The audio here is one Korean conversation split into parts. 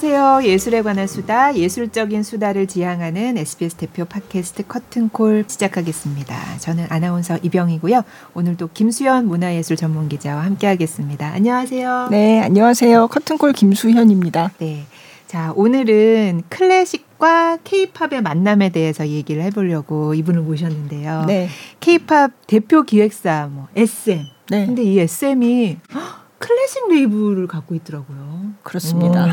안녕하세요. 예술에 관한 수다, 예술적인 수다를 지향하는 SBS 대표 팟캐스트 커튼콜 시작하겠습니다. 저는 아나운서 이병이고요. 오늘도 김수현 문화예술 전문 기자와 함께하겠습니다. 안녕하세요. 네, 안녕하세요. 커튼콜 김수현입니다. 네. 자, 오늘은 클래식과 케이팝의 만남에 대해서 얘기를 해보려고 이분을 모셨는데요. 네. 케이팝 대표 기획사 뭐 SM. 네. 근데 이 SM이 클래식 레이블을 갖고 있더라고요. 그렇습니다.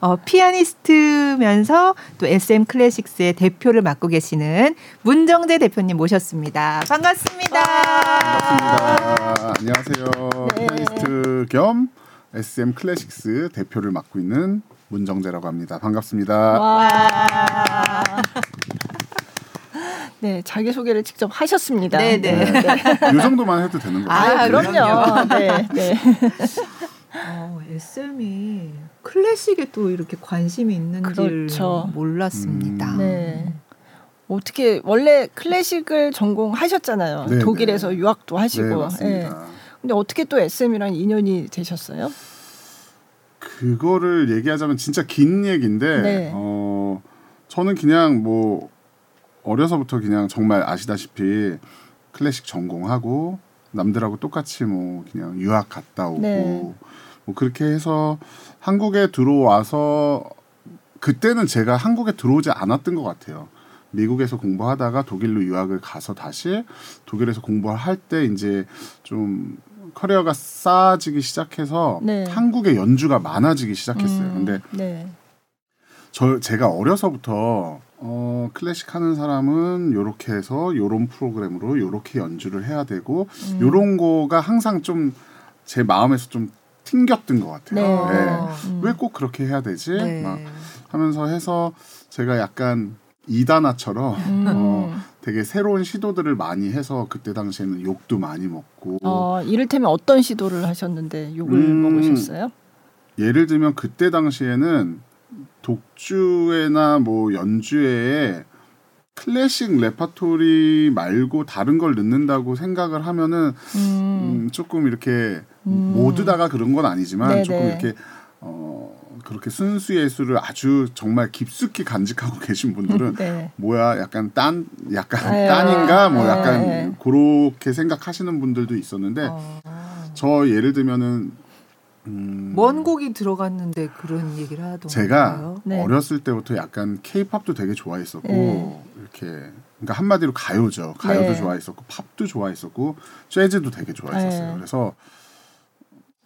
어, 피아니스트면서 또 SM 클래식스의 대표를 맡고 계시는 문정재 대표님 모셨습니다. 반갑습니다. 반갑습니다. 안녕하세요. 네. 피아니스트 겸 SM 클래식스 대표를 맡고 있는 문정재라고 합니다. 반갑습니다. 와. 네, 자기 소개를 직접 하셨습니다. 네, 네. 이 정도만 해도 되는 거죠? 아, 네. 그럼요. 네, 네. 어, SM이 클래식에 또 이렇게 관심이 있는지를 그렇죠. 몰랐습니다. 음. 네. 어떻게 원래 클래식을 전공하셨잖아요. 네, 독일에서 네. 유학도 하시고. 네. 근데 어떻게 또 SM이랑 인연이 되셨어요? 그거를 얘기하자면 진짜 긴 얘기인데 네. 어 저는 그냥 뭐 어려서부터 그냥 정말 아시다시피 클래식 전공하고 남들하고 똑같이 뭐 그냥 유학 갔다 오고 네. 뭐 그렇게 해서 한국에 들어와서 그때는 제가 한국에 들어오지 않았던 것 같아요. 미국에서 공부하다가 독일로 유학을 가서 다시 독일에서 공부할 때 이제 좀 커리어가 쌓아지기 시작해서 네. 한국의 연주가 많아지기 시작했어요. 음, 근데 네. 저 제가 어려서부터 어 클래식 하는 사람은 요렇게 해서 요런 프로그램으로 요렇게 연주를 해야 되고 음. 요런 거가 항상 좀 제 마음에서 좀 튕겼던 것 같아요. 네. 네. 음. 왜꼭 그렇게 해야 되지? 네. 막 하면서 해서 제가 약간 이단아처럼 음. 어, 되게 새로운 시도들을 많이 해서 그때 당시에는 욕도 많이 먹고 어, 이를테면 어떤 시도를 하셨는데 욕을 음. 먹으셨어요? 예를 들면 그때 당시에는 독주회나 뭐 연주회에 클래식 레파토리 말고 다른 걸 넣는다고 생각을 하면은 음. 음, 조금 이렇게 음. 모두 다가 그런 건 아니지만 네네. 조금 이렇게 어 그렇게 순수 예술을 아주 정말 깊숙이 간직하고 계신 분들은 네. 뭐야 약간 딴 약간 아유, 딴인가 뭐 약간 네. 그렇게 생각하시는 분들도 있었는데 어. 저 예를 들면은 음, 먼 곡이 들어갔는데 그런 얘기를 하던가요? 제가 네. 어렸을 때부터 약간 케이팝도 되게 좋아했었고 네. 이렇게 그러니까 한마디로 가요죠. 가요도 네. 좋아했었고 팝도 좋아했었고 재즈도 되게 좋아했었어요. 네. 그래서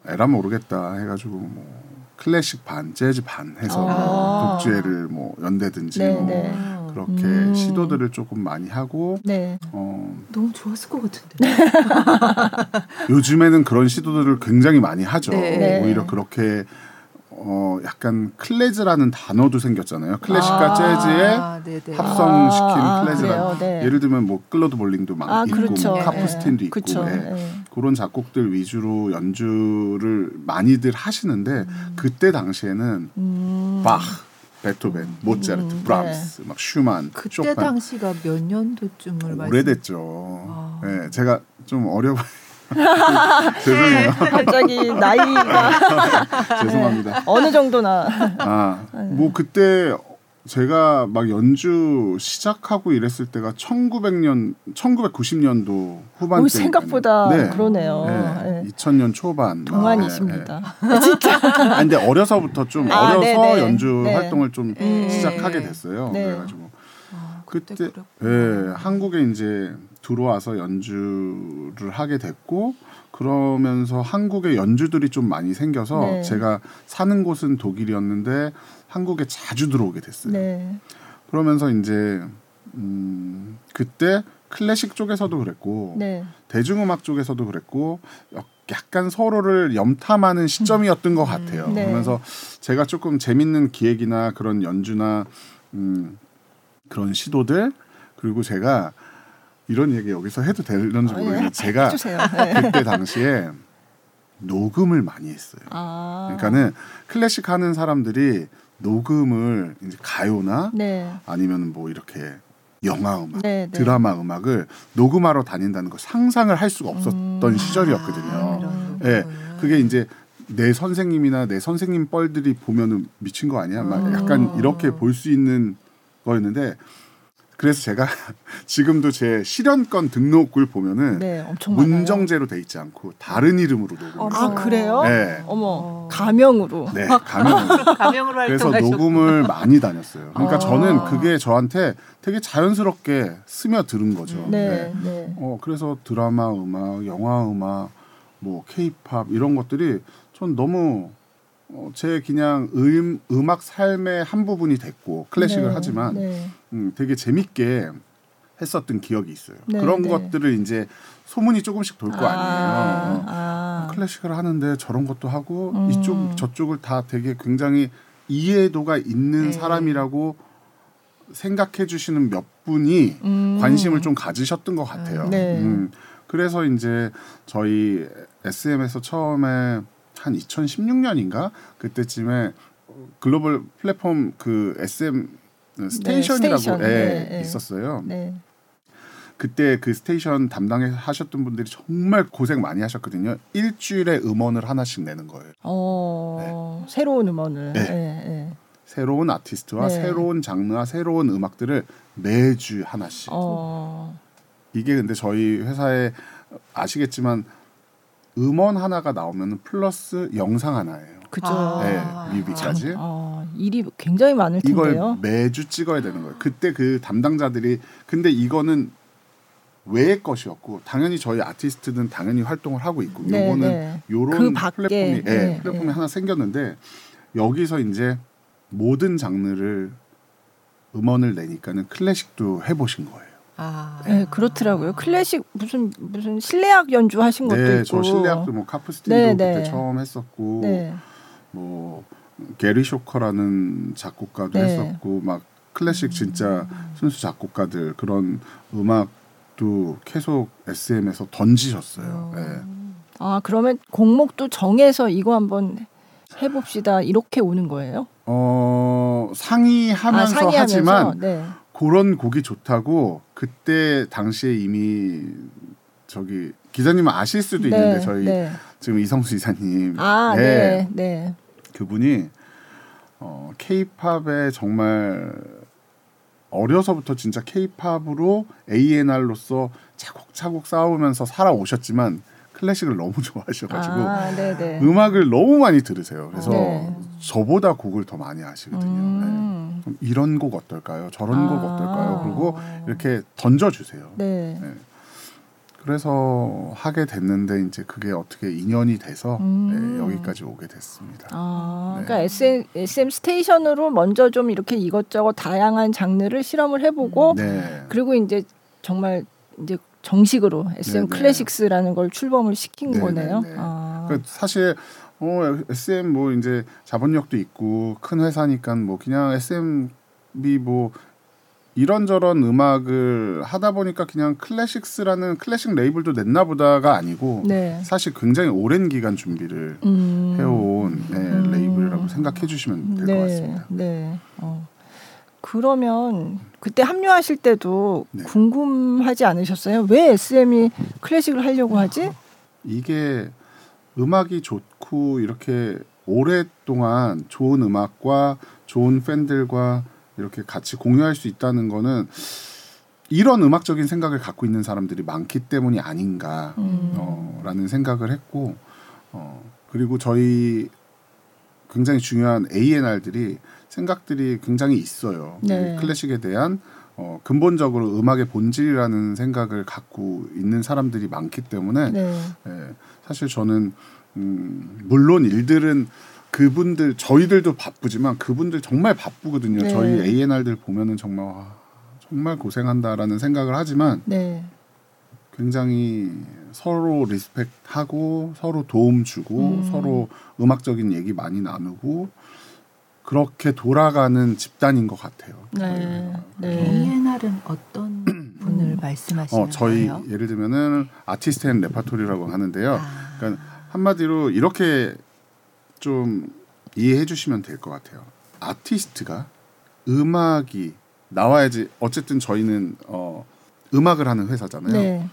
에라 모르겠다 해가지고 뭐 클래식 반, 재즈 반 해서 아. 독주회를 뭐 연대든지 네, 뭐 네. 그렇게 음. 시도들을 조금 많이 하고 네. 어, 너무 좋았을 것 같은데. 요즘에는 그런 시도들을 굉장히 많이 하죠. 네. 네. 오히려 그렇게 어 약간 Clazz라는 단어도 생겼잖아요. 클래식과 아, 재즈의 네네. 합성시킨 아, Clazz라는? 네. 예를 들면 뭐 클로드 볼링도 막 아, 있고 그렇죠. 뭐 카푸스틴도 네. 있고 그렇죠. 예. 네. 그런 작곡들 위주로 연주를 많이들 하시는데 그때 당시에는 음. 바흐, 베토벤, 모차르트, 음, 브람스, 막 슈만, 그때 쇼팽 당시가 몇 년도쯤을? 오래됐죠. 아. 예, 제가 좀 어려 죄송해요. 갑자기 나이가 죄송합니다. 어느 정도나 아, 뭐 그때 제가 막 연주 시작하고 이랬을 때가 1900년, 1990년도 후반 오, 때 생각보다 그러네요. 네, 네. 2000년 초반. 동안이십니다. 아, 근데 어려서부터 좀 아, 어려서 네네. 연주 네. 활동을 좀 네. 시작하게 됐어요. 네. 그래가지고 아, 그때. 예, 한국에 이제 들어와서 연주를 하게 됐고 그러면서 한국에 연주들이 좀 많이 생겨서 네. 제가 사는 곳은 독일이었는데 한국에 자주 들어오게 됐어요. 네. 그러면서 이제 음, 그때 클래식 쪽에서도 그랬고 네. 대중음악 쪽에서도 그랬고 약간 서로를 염탐하는 시점이었던 것 같아요. 네. 그러면서 제가 조금 재밌는 기획이나 그런 연주나 음, 그런 시도들 그리고 제가 이런 얘기 여기서 해도 되는지 아, 모르겠는데 예. 제가 해주세요. 네. 그때 당시에 녹음을 많이 했어요. 아. 그러니까는 클래식 하는 사람들이 녹음을 이제 가요나 네. 아니면 뭐 이렇게 영화 음악, 네, 네. 드라마 음악을 녹음하러 다닌다는 걸 상상을 할 수가 없었던 음. 시절이었거든요. 아, 예. 그게 이제 내 선생님이나 내 선생님 뻘들이 보면은 미친 거 아니야? 막 음. 약간 이렇게 볼 수 있는 거였는데 그래서 제가 지금도 제 실현권 등록을 보면은 네. 문정제로 돼 있지 않고 다른 이름으로 녹음을 아 했어요. 그래요? 네. 어머 가명으로. 네, 가면 가명으로 그래서 녹음을 많이 다녔어요. 그러니까 아. 저는 그게 저한테 되게 자연스럽게 스며드는 거죠. 네, 네. 어 그래서 드라마 음악, 영화 음악, 뭐 케이팝 이런 것들이 전 너무 어, 제 그냥 음, 음악 삶의 한 부분이 됐고 클래식을 네, 하지만 네. 음, 되게 재밌게 했었던 기억이 있어요. 네, 그런 네. 것들을 이제 소문이 조금씩 돌거 아니에요. 어. 아, 클래식을 하는데 저런 것도 하고 음. 이쪽 저쪽을 다 되게 굉장히 이해도가 있는 네. 사람이라고 생각해 주시는 몇 분이 음. 관심을 좀 가지셨던 것 같아요. 네. 음, 그래서 이제 저희 SM에서 처음에 한 2016년인가 그때쯤에 글로벌 플랫폼 그 SM 스테이션이라고 스테이션. 예, 네, 네. 있었어요. 네. 그때 그 스테이션 담당하셨던 분들이 정말 고생 많이 하셨거든요. 일주일에 음원을 하나씩 내는 거예요. 어, 새로운 음원을. 네. 네. 네. 새로운 아티스트와 네. 새로운 장르와 새로운 음악들을 매주 하나씩. 어, 이게 근데 저희 회사에 아시겠지만 음원 하나가 나오면 플러스 영상 하나예요. 그죠. 아. 네, 뮤비까지. 어, 일이 굉장히 많을 이걸 텐데요. 매주 찍어야 되는 거예요. 그때 그 담당자들이 근데 이거는 외의 것이었고 당연히 저희 아티스트는 당연히 활동을 하고 있고 네, 요거는 네. 요런 그 밖에, 플랫폼이 예, 네, 플랫폼이 네. 하나 생겼는데 여기서 이제 모든 장르를 음원을 내니까는 클래식도 해보신 거예요. 아. 네, 그렇더라고요. 클래식 무슨 무슨 실내악 연주 하신 것도 네, 있고. 저 실내악도 뭐 카프스틴도 네, 그때 네. 처음 했었고 네. 뭐 게리 쇼커라는 작곡가도 네. 했었고 막 클래식 진짜 순수 작곡가들 그런 음악도 계속 SM에서 던지셨어요. 네. 아, 그러면 곡목도 정해서 이거 한번 해 봅시다. 이렇게 오는 거예요? 어 상의하면서 아, 상의하면서? 하지만 네. 그런 곡이 좋다고 그때 당시에 이미 저기 기자님은 아실 수도 있는데 네, 저희 네. 지금 이성수 이사님 아, 네. 네. 네. 그분이 어 케이팝에 정말 어려서부터 진짜 케이팝으로 A&R로서 차곡차곡 쌓으면서 살아오셨지만 클래식을 너무 좋아하셔가지고 아, 네, 네. 음악을 너무 많이 들으세요. 그래서 네. 저보다 곡을 더 많이 아시거든요. 음. 네. 좀 이런 곡 어떨까요? 저런 곡 아. 어떨까요? 그리고 이렇게 던져주세요. 네. 네. 그래서 하게 됐는데 이제 그게 어떻게 인연이 돼서 음. 네, 여기까지 오게 됐습니다. 아, 네. 그러니까 SM, SM 스테이션으로 먼저 좀 이렇게 이것저것 다양한 장르를 실험을 해보고 네. 그리고 이제 정말 이제 정식으로 SM 네, 네. 클래식스라는 걸 출범을 시킨 네, 거네요. 네, 네. 아, 그 사실 어 SM 뭐 이제 자본력도 있고 큰 회사니까 뭐 그냥 SM이 뭐 이런저런 음악을 하다 보니까 그냥 클래식스라는 클래식 레이블도 냈나 보다가 아니고 네. 사실 굉장히 오랜 기간 준비를 음. 해온 네, 음. 레이블이라고 생각해 주시면 될것 네, 같습니다. 네. 어. 그러면 그때 합류하실 때도 네. 궁금하지 않으셨어요? 왜 SM이 클래식을 하려고 하지? 이게 음악이 좋고 이렇게 오랫동안 좋은 음악과 좋은 팬들과 이렇게 같이 공유할 수 있다는 거는 이런 음악적인 생각을 갖고 있는 사람들이 많기 때문이 아닌가라는 음. 어, 생각을 했고 어, 그리고 저희 굉장히 중요한 A&R들이 생각들이 굉장히 있어요. 네. 이 클래식에 대한 어, 근본적으로 음악의 본질이라는 생각을 갖고 있는 사람들이 많기 때문에 네. 예, 사실 저는 음, 물론 일들은 그분들 저희들도 바쁘지만 그분들 정말 바쁘거든요. 네. 저희 A&R들 보면은 정말 와, 정말 고생한다라는 생각을 하지만 네. 굉장히 서로 리스펙하고 서로 도움 주고 음. 서로 음악적인 얘기 많이 나누고 그렇게 돌아가는 집단인 것 같아요. 네. 네. A&R은 어떤 분을 말씀하시는 어, 저희 거예요? 예를 들면은 artist and repertoire라고 하는데요. 아. 그러니까 한마디로 이렇게 좀 이해해 주시면 될 것 같아요. 아티스트가 음악이 나와야지 어쨌든 저희는 어 음악을 하는 회사잖아요. 네.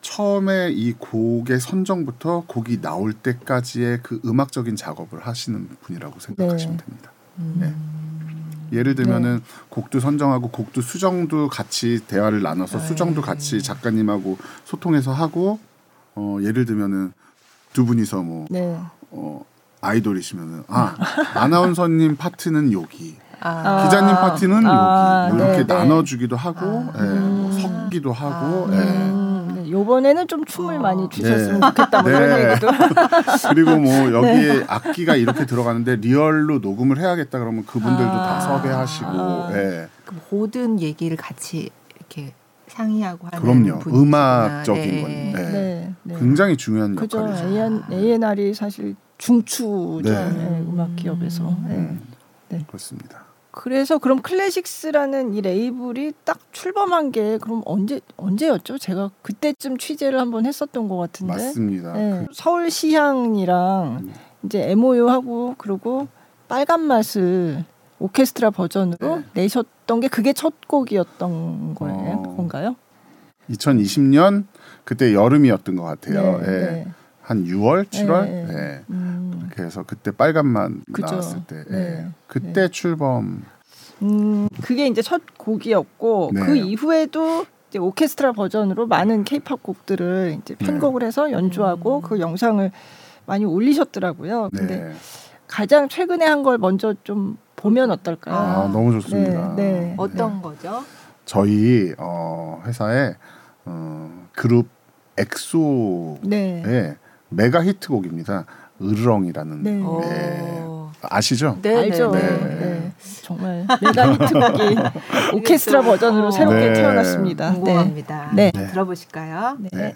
처음에 이 곡의 선정부터 곡이 나올 때까지의 그 음악적인 작업을 하시는 분이라고 생각하시면 네. 됩니다. 음. 네. 예를 들면은 곡도 선정하고 곡도 수정도 같이 대화를 나눠서 네. 수정도 같이 작가님하고 소통해서 하고 어 예를 들면은 두 분이서 뭐 네. 어, 아이돌이시면은 아 아나운서님 파트는 여기 아, 기자님 파트는 아, 여기 뭐 이렇게 네, 네. 나눠주기도 하고 아. 예, 뭐 섞기도 하고 아. 예. 음, 네. 요번에는 좀 춤을 어. 많이 주셨으면 네. 좋겠다 뭐 네. 이런 얘기도 그리고 뭐 네. 여기에 악기가 이렇게 들어가는데 리얼로 녹음을 해야겠다 그러면 그분들도 아. 다 섭외하시고 아. 예. 그 모든 얘기를 같이 이렇게 상의하고 하는 그럼요 분이시구나. 음악적인 네. 건 네. 네. 네. 굉장히 중요한 그죠. 역할이죠. A&R이 사실 중추죠. 네. 네, 음악 기업에서. 네. 음, 네. 그렇습니다. 그래서 그럼 클래식스라는 이 레이블이 딱 출범한 게 그럼 언제 언제였죠? 제가 그때쯤 취재를 한번 했었던 것 같은데. 맞습니다. 네. 그, 서울시향이랑 음. 이제 MOU 하고 그리고 빨간 맛을 오케스트라 버전으로 네. 내셨던 게 그게 첫 곡이었던 거예요. 어. 건가요? 2020년 그때 여름이었던 것 같아요. 예. 네. 한 6월, 7월. 네. 예. 음. 그래서 그때 빨간만 그죠. 나왔을 때, 예. 네. 그때 출범. 음, 그게 이제 첫 곡이었고 네. 그 이후에도 이제 오케스트라 버전으로 많은 케이팝 곡들을 이제 네. 편곡을 해서 연주하고 음. 그 영상을 많이 올리셨더라고요. 근데 네. 가장 최근에 한 걸 먼저 좀 보면 어떨까요? 아, 너무 좋습니다. 네, 네. 어떤 거죠? 저희 어, 회사에 어, 그룹 엑소의 네. 메가 히트곡입니다. 으르렁이라는 네. 오. 네. 아시죠? 네, 알죠. 네, 네. 네. 네. 정말 메가 히트곡이 오케스트라 또, 버전으로 어, 새롭게 네. 태어났습니다. 네. 궁금합니다. 네. 네. 들어보실까요? 네. 네. 네.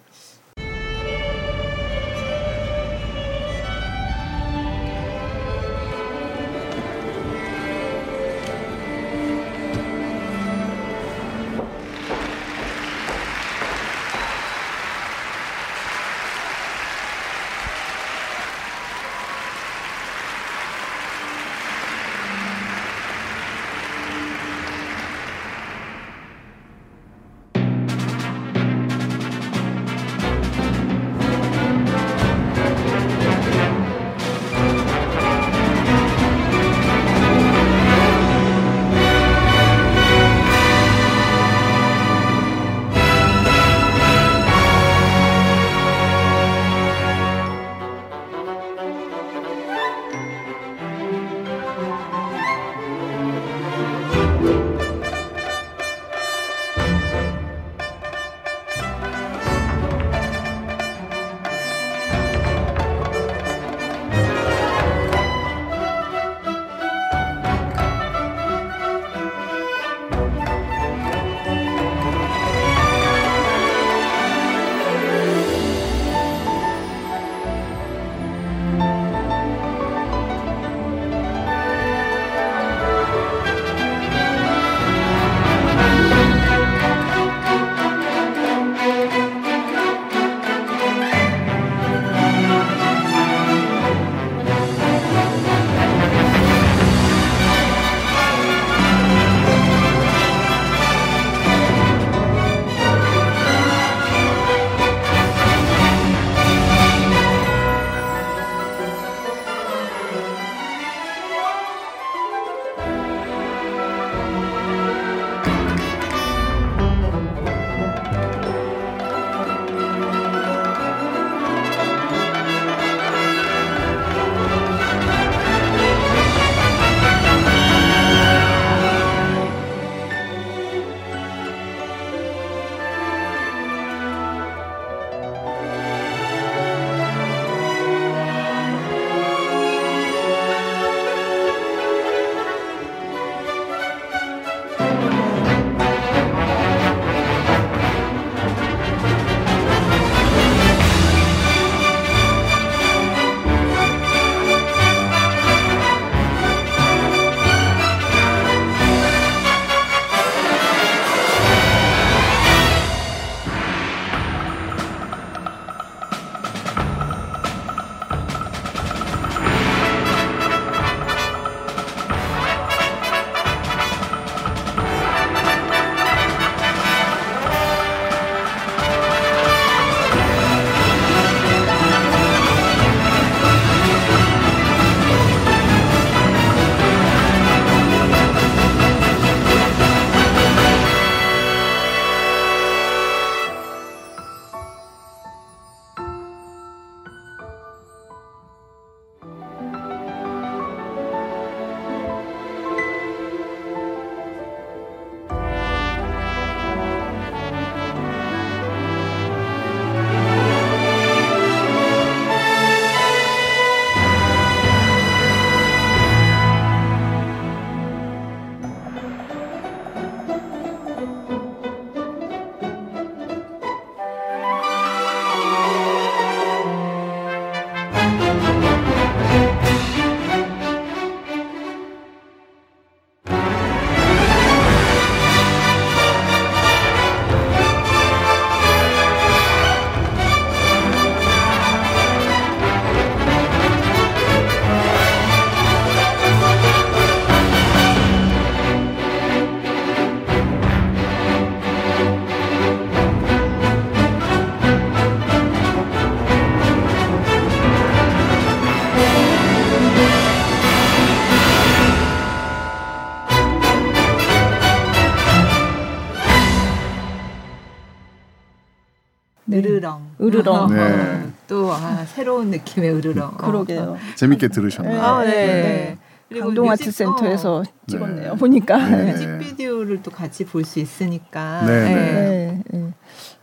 으르렁. 네. 또 아, 새로운 느낌의 으르렁. 그러게요. 재밌게 들으셨나요? 아, 네. 네. 네. 그리고 강동 뮤직- 아트 센터에서 어, 찍었네요. 네. 보니까. 네. 뮤직비디오를 또 같이 볼 수 있으니까. 네, 네. 네, 네.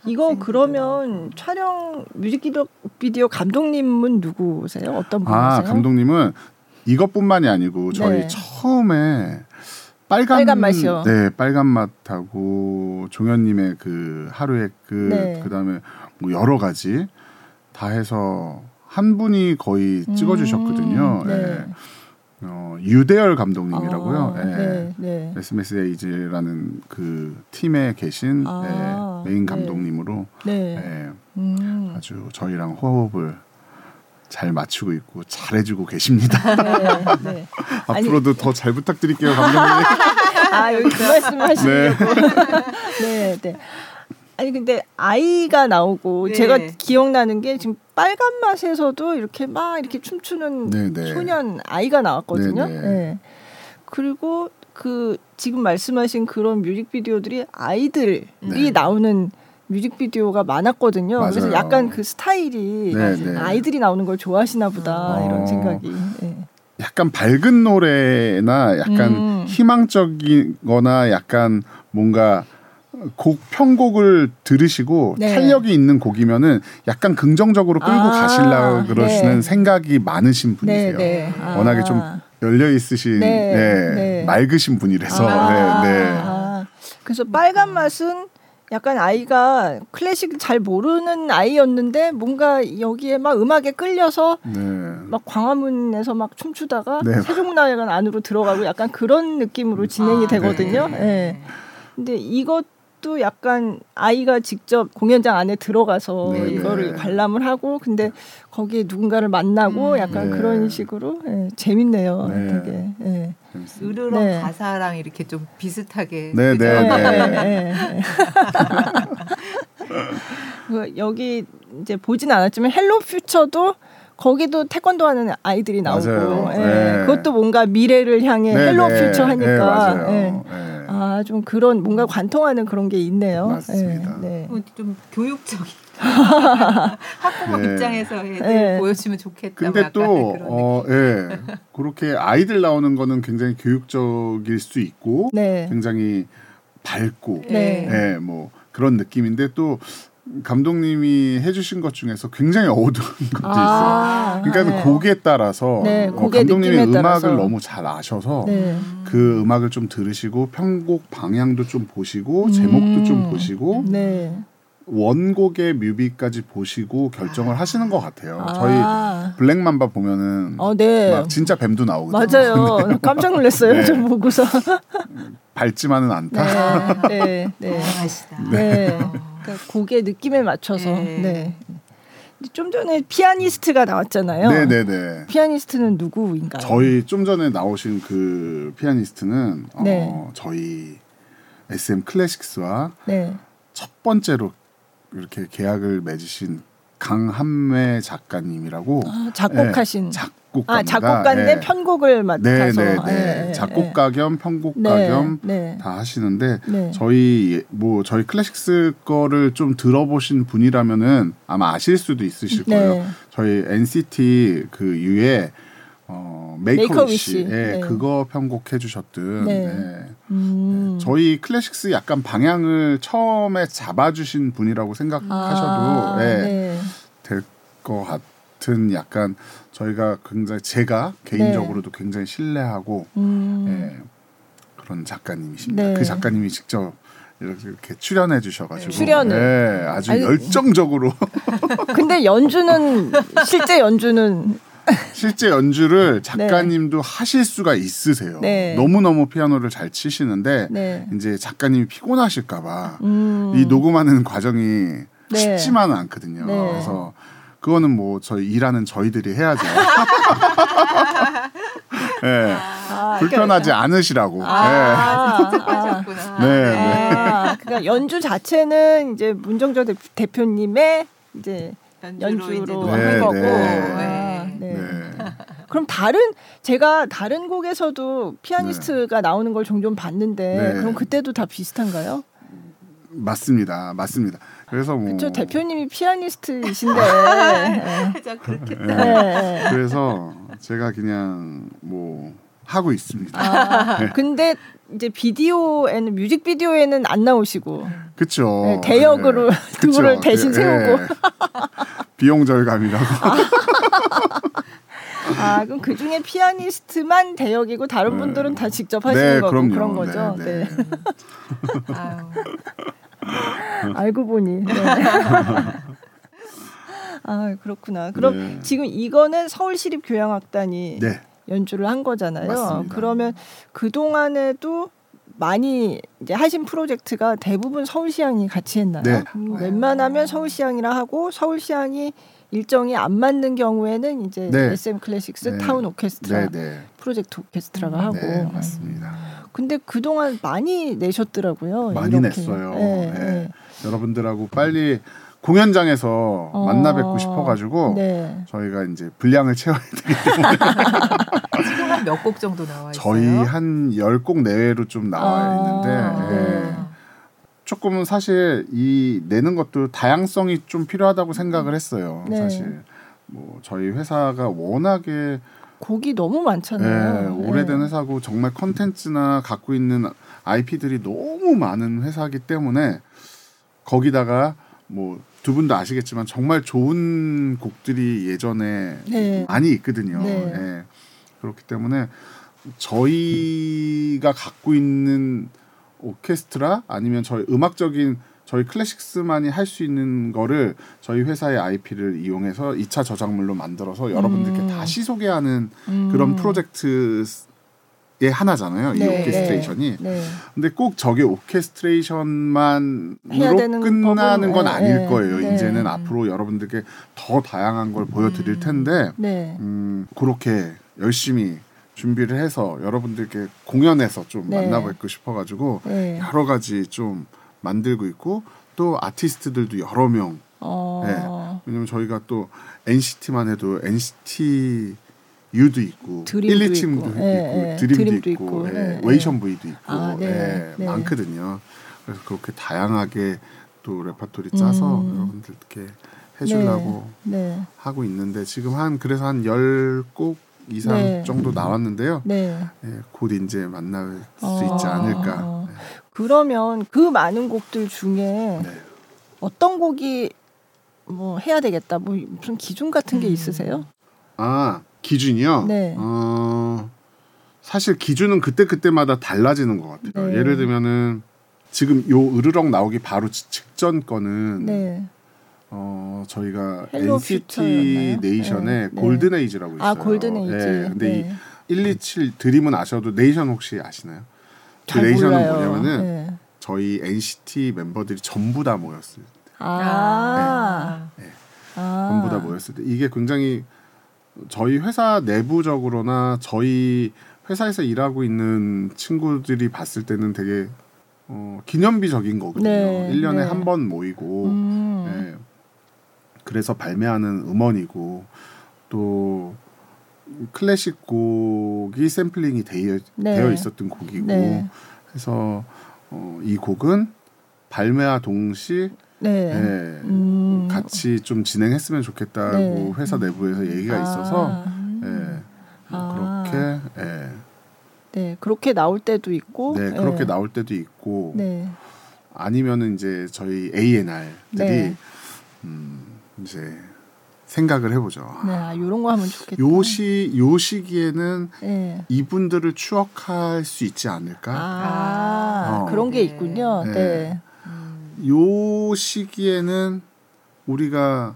이거. 그러면 촬영 뮤직비디오 비디오 감독님은 누구세요? 어떤 분이세요? 아 감독님은 이것뿐만이 아니고 저희 네. 처음에 빨간, 빨간 맛이요. 네 빨간 맛하고 종현님의 그 하루의 그 네. 그 다음에 뭐 여러 가지 다 해서 한 분이 거의 찍어주셨거든요. 음, 네. 예. 어, 유대열 감독님이라고요. 아, 예. 네, 네. SMS 에이즈라는 그 팀에 계신 아, 예, 메인 네. 감독님으로 네. 예, 음. 아주 저희랑 호흡을 잘 맞추고 있고 잘해주고 계십니다. 네, 네. 앞으로도 더 잘 부탁드릴게요, 감독님. 아 여기 그 말씀 하시려고. 네, 네. 아니 근데 아이가 나오고 네. 제가 기억나는 게 지금 빨간 맛에서도 이렇게 막 이렇게 춤추는 네, 네. 소년 아이가 나왔거든요. 네, 네, 네. 그리고 그 지금 말씀하신 그런 뮤직비디오들이 아이들이 네. 나오는 뮤직비디오가 많았거든요. 그래서 맞아요. 약간 그 스타일이 네, 네. 아이들이 나오는 걸 좋아하시나 보다 어. 이런 생각이. 네. 약간 밝은 노래나 약간 음. 희망적이거나 약간 뭔가 곡 편곡을 들으시고 네. 탄력이 있는 곡이면은 약간 긍정적으로 끌고 아, 가시려고 그러시는 네. 생각이 많으신 분이세요. 네, 네. 워낙에 좀 열려 있으신 네, 네, 네. 맑으신 분이라서 아, 네, 네. 아. 그래서 빨간 맛은 약간 아이가 클래식 잘 모르는 아이였는데 뭔가 여기에 막 음악에 끌려서 네. 막 광화문에서 막 춤추다가 네. 세종문화회관 안으로 들어가고 약간 그런 느낌으로 진행이 아, 되거든요. 네. 예. 근데 이것 도 약간 아이가 직접 공연장 안에 들어가서 네, 이거를 네. 관람을 하고 근데 거기에 누군가를 만나고 음. 약간 네. 그런 식으로 예, 재밌네요. 네. 되게. 예. 으르렁 네. 가사랑 이렇게 좀 비슷하게. 네? 네, 예, 네. 예, 예. 그 여기 이제 보진 않았지만 Hello Future도 거기도 태권도 하는 아이들이 나오고 맞아요. 예. 네. 그것도 뭔가 미래를 향해 네, Hello 네. Future 하니까 네, 맞 예. 네. 아, 좀 그런 뭔가 관통하는 그런 게 있네요. 맞습니다. 예, 네. 어, 좀 교육적인 학부모 네. 입장에서 애들 네. 보여주면 좋겠다. 근데 또 그런 어, 예. 그렇게 아이들 나오는 거는 굉장히 교육적일 수 있고 네. 굉장히 밝고 네. 예, 뭐 그런 느낌인데 또 감독님이 해주신 것 중에서 굉장히 어두운 것도 있어요. 아, 그러니까 네. 곡에 따라서 네, 어, 곡의 감독님이 느낌에 음악을 따라서. 너무 잘 아셔서 네. 그 음악을 좀 들으시고 편곡 방향도 좀 보시고 제목도 좀 음. 보시고 네. 원곡의 뮤비까지 보시고 결정을 하시는 것 같아요. 저희 아. 블랙맘바 보면은 어, 네. 막 진짜 뱀도 나오거든요. 맞아요. 깜짝 놀랐어요. 네. 좀 보고서. 밝지만은 않다. 네. 네. 네. 다양하시다. 네. 어. 그러니까 곡의 느낌에 맞춰서. 네. 네. 좀 전에 피아니스트가 나왔잖아요. 네네네. 피아니스트는 누구인가요? 저희 좀 전에 나오신 그 피아니스트는 네. 어, 저희 SM 클래식스와 네. 첫 번째로 이렇게 계약을 맺으신 강한매 작가님이라고 아, 작곡하신. 네, 작 곡가 아, 작곡가인데 편곡을 맡아서. 네네네 예, 예, 작곡가 겸 편곡가 네, 겸 네. 다 하시는데 네. 저희 뭐 저희 Classics 거를 좀 들어보신 분이라면은 아마 아실 수도 있으실 네. 거예요. 저희 NCT 그 U의 어 Make A Make A Wish. 예, 네. 그거 편곡해 주셨던 네. 네. 음. 저희 Classics 약간 방향을 처음에 잡아주신 분이라고 생각하셔도 아, 예, 네. 될것 같은 약간 저희가 굉장히 제가 개인적으로도 굉장히 신뢰하고 네. 음. 예, 그런 작가님이십니다. 네. 그 작가님이 직접 이렇게, 출연해 주셔가지고 출연을. 예, 아주 아니, 열정적으로 근데 연주는 실제 연주는 실제 연주를 작가님도 하실 수가 있으세요. 네. 너무 너무 피아노를 잘 치시는데 네. 이제 작가님이 피곤하실까봐 음. 이 녹음하는 과정이 네. 쉽지만은 않거든요. 네. 그래서 그거는 뭐 저희 일하는 저희들이 해야죠. 예, 아, 불편하지 않으시라고. 예. 아, 하셨구나. 네, 아, 그러니까 연주 자체는 이제 문정조 대- 대표님의 이제 연주로, 연주로 네, 한 거고. 네. 아, 네. 네. 네. 그럼 다른 제가 다른 곡에서도 피아니스트가 나오는 걸 종종 봤는데 네. 그럼 그때도 다 비슷한가요? 맞습니다, 맞습니다. 그래서 뭐저 대표님이 피아니스트이신데. 예. 자, 그렇겠다. 예, 예. 그래서 제가 그냥 뭐 하고 있습니다. 아, 네. 근데 이제 비디오에는 뮤직 비디오에는 안 나오시고 그렇죠. 네, 대역으로 누구를 대신 세우고. 비용 절감이라고. 아 그럼 그 중에 피아니스트만 대역이고 다른 분들은 다 직접 하시는 네, 거고 그럼요. 그런 거죠. 네, 네. 네. 아유. 알고 보니. 네. 아 그렇구나. 그럼 네. 지금 이거는 서울시립 교향악단이 네, 연주를 한 거잖아요. 맞습니다. 그러면 그 동안에도 많이 이제 하신 프로젝트가 대부분 서울시향이 같이 했나요? 네. 음, 웬만하면 서울시향이라 하고 서울시향이 일정이 안 맞는 경우에는 이제 네. SM Classics 네. 타운 오케스트라 네, 네, 프로젝트 오케스트라가 하고. 네, 맞습니다. 근데 그 동안 많이 내셨더라고요. 많이 이렇게. 냈어요. 네, 네. 네. 여러분들하고 빨리 공연장에서 어, 만나 뵙고 싶어가지고 네. 저희가 이제 분량을 채워야 돼. 지금 한 몇 곡 정도 나와 있어요? 저희 한 열 곡 내외로 좀 나와 아, 있는데 예. 네. 조금은 사실 이 내는 것도 다양성이 좀 필요하다고 생각을 했어요. 네. 사실 뭐 저희 회사가 워낙에 곡이 너무 예, 많잖아요. 오래된 네. 회사고 정말 컨텐츠나 갖고 있는 IP들이 너무 많은 회사이기 때문에 거기다가 뭐 두 분도 아시겠지만 정말 좋은 곡들이 예전에 네. 많이 있거든요. 네. 예. 그렇기 때문에 저희가 갖고 있는 오케스트라 아니면 저희 음악적인 저희 클래식스만이 할 수 있는 거를 저희 회사의 IP를 이용해서 2차 저작물로 만들어서 여러분들께 음. 다시 소개하는 음. 그런 프로젝트 의 하나잖아요. 이 네, 오케스트레이션이. 네. 근데 꼭 저게 오케스트레이션만으로 끝나는 법은, 건 네, 아닐 네, 거예요. 네. 이제는 앞으로 여러분들께 더 다양한 걸 보여드릴 텐데 네. 음, 그렇게 열심히 준비를 해서 여러분들께 공연에서 좀 네. 만나뵙고 싶어가지고 네. 여러 가지 좀 만들고 있고 또 아티스트들도 여러 명 어. 왜냐면 저희가 또 NCT만 해도 NCT U도 있고 Dream도 127도 있고, 있고, 예, 예. Dream도, Dream도 있고, 있고, 예, 예, WayV도 있고 아, 네, 예, 네. 많거든요. 그래서 그렇게 다양하게 또 레파토리 짜서 음. 여러분들께 해주려고 네. 하고 있는데 지금 한 그래서 한 열 곡 이상 네. 정도 나왔는데요. 네. 예, 곧 이제 만날 수 어, 있지 않을까. 어. 그러면 그 많은 곡들 중에 네. 어떤 곡이 뭐 해야 되겠다. 뭐 무슨 기준 같은 게 음. 있으세요? 아 기준이요. 네. 어, 사실 기준은 그때 그때마다 달라지는 것 같아요. 네. 예를 들면은 지금 요 으르렁 나오기 바로 지- 직전 거는 네. 어 저희가 NCT? Nation의 네, 네. Golden Age라고 있어요. 아 Golden Age. 네, 근데 네. 이127 드림은 아셔도 네이션 혹시 아시나요? 그잘 네이션은 몰라요. 뭐냐면은 네. 저희 NCT 멤버들이 전부 다 모였을 때, 아. 아. 전부 다 모였을 때 이게 굉장히 저희 회사 내부적으로나 저희 회사에서 일하고 있는 친구들이 봤을 때는 되게 어, 기념비적인 거거든요. 네, 1년에 네. 한번 모이고 음. 네. 그래서 발매하는 음원이고 또 클래식 곡이 샘플링이 되어, 네. 되어 있었던 곡이고 네. 해서 어, 이 곡은 발매와 동시 네. 예, 음. 같이 좀 진행했으면 좋겠다고 네. 회사 내부에서 얘기가 있어서 아. 예, 뭐 아. 그렇게 예, 네. 그렇게 나올 때도 있고. 네 그렇게 나올 때도 있고 네. 아니면은 이제 저희 A&R들이 네. 음, 이제 생각을 해보죠. 네. 아, 요런 거 하면 좋겠다. 요시 요 시기에는 네. 이분들을 추억할 수 있지 않을까? 아, 어. 그런 게 있군요. 네. 네. 음. 요 시기에는 우리가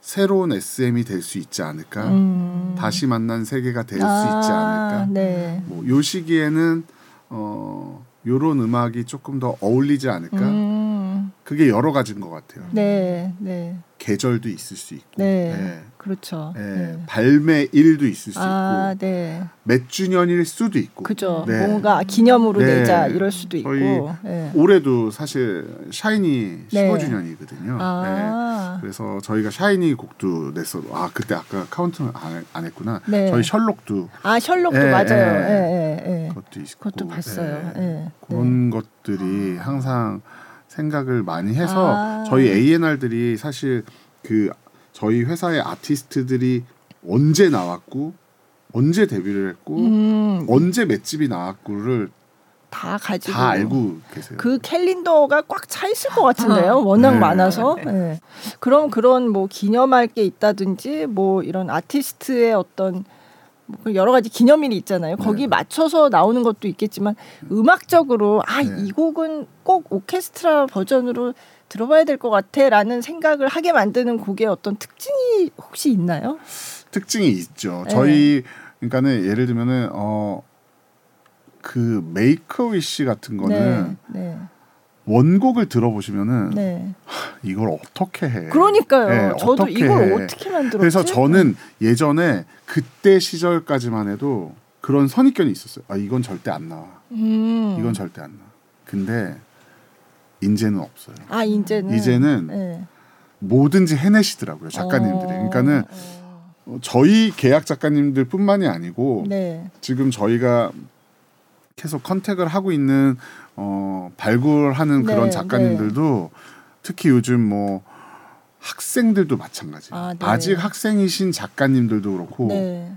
새로운 SM이 될 수 있지 않을까? 음. 다시 만난 세계가 될수 아, 있지 않을까? 네. 뭐요 시기에는 어 요런 음악이 조금 더 어울리지 않을까? 음. 그게 여러 가지인 것 같아요. 네. 네. 계절도 있을 수 있고, 네. 그렇죠. 예, 네. 발매일도 있을 수 아, 있고, 네. 몇 주년일 수도 있고. 그죠. 네. 뭔가 기념으로 네. 내자 이럴 수도 있고. 네. 올해도 사실 샤이니 네. 15주년이거든요. 네. 아. 그래서 저희가 샤이니 곡도 냈어. 아 그때 아까 카운트 안, 안 했구나. 네. 저희 셜록도 아, 셜록도 예, 맞아요. 예. 예, 예, 예. 그것도 있고. 그것도 봤어요. 그런 것들이 항상 생각을 많이 해서 아. 저희 A&R들이 사실 그 저희 회사의 아티스트들이 언제 나왔고 언제 데뷔를 했고 음, 언제 맷집이 나왔고를 다 가지고 다 알고 계세요. 그 캘린더가 꽉 차 있을 것 같은데요. 워낙 네. 많아서. 네. 그럼 그런 뭐 기념할 게 있다든지 뭐 이런 아티스트의 어떤 뭐 여러 가지 기념일이 있잖아요. 거기 네. 맞춰서 나오는 것도 있겠지만 음악적으로 아이 네. 곡은 꼭 오케스트라 버전으로 들어봐야 될 것 같아라는 생각을 하게 만드는 곡의 어떤 특징이 혹시 있나요? 특징이 있죠. 네. 저희 그러니까는 예를 들면은 어 그 Make A Wish 같은 거는 네, 원곡을 들어보시면은 네, 네. 이걸 어떻게 해? 그러니까요. 네, 저도 어떻게 이걸 해? 어떻게 만들었지? 그래서 저는 예전에 그때 시절까지만 해도 그런 선입견이 있었어요. 아 이건 절대 안 나와. 음. 이건 절대 안 나와. 근데 이제는 없어요. 아 이제는 이제는 네. 뭐든지 해내시더라고요 작가님들이. 어, 그러니까는 어, 어, 저희 계약 작가님들뿐만이 아니고 네. 지금 저희가 계속 컨택을 하고 있는 어, 발굴하는 네, 그런 작가님들도 특히 요즘 뭐 학생들도 마찬가지. 아, 네. 아직 학생이신 작가님들도 그렇고 네.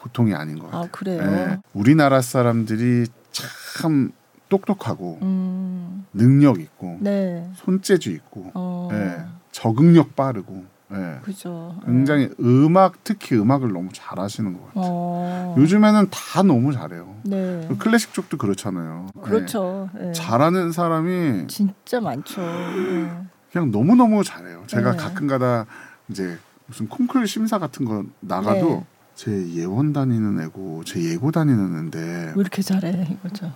보통이 아닌 것 같아요. 아 그래요. 예. 우리나라 사람들이 참 똑똑하고 음. 능력 있고 네. 손재주 있고 어. 예. 적응력 빠르고 예. 그죠. 굉장히 음악 특히 음악을 너무 잘하시는 것 같아요. 어. 요즘에는 다 너무 잘해요. 네. 클래식 쪽도 그렇잖아요. 그렇죠. 예. 예. 잘하는 사람이 진짜 많죠. 예. 그냥 너무 너무 잘해요. 제가 네. 가끔가다 이제 무슨 콩쿨 심사 같은 거 나가도 네. 제 예원 다니는 애고 제 예고 다니는 애인데 왜 이렇게 잘해 이거죠.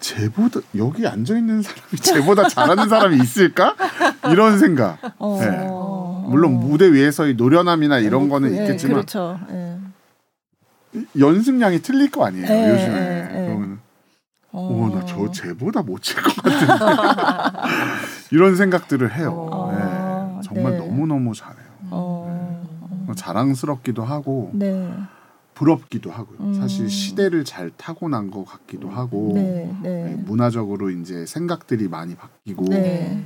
쟤보다 여기 앉아 있는 사람이 쟤보다 잘하는 사람이 있을까? 이런 생각. 어. 네. 물론 무대 위에서의 노련함이나 이런 뭐, 거는 예, 있겠지만 그렇죠. 예. 연습량이 틀릴 거 아니에요. 예, 요즘에. 그러면 어. 오, 나 저 쟤보다 못 칠 것 같은데. 이런 생각들을 해요. 어, 네. 정말 네. 너무 너무 잘해요. 어. 자랑스럽기도 하고 네. 부럽기도 하고요. 음. 사실 시대를 잘 타고난 것 같기도 하고 네. 네, 네. 문화적으로 이제 생각들이 많이 바뀌고 네.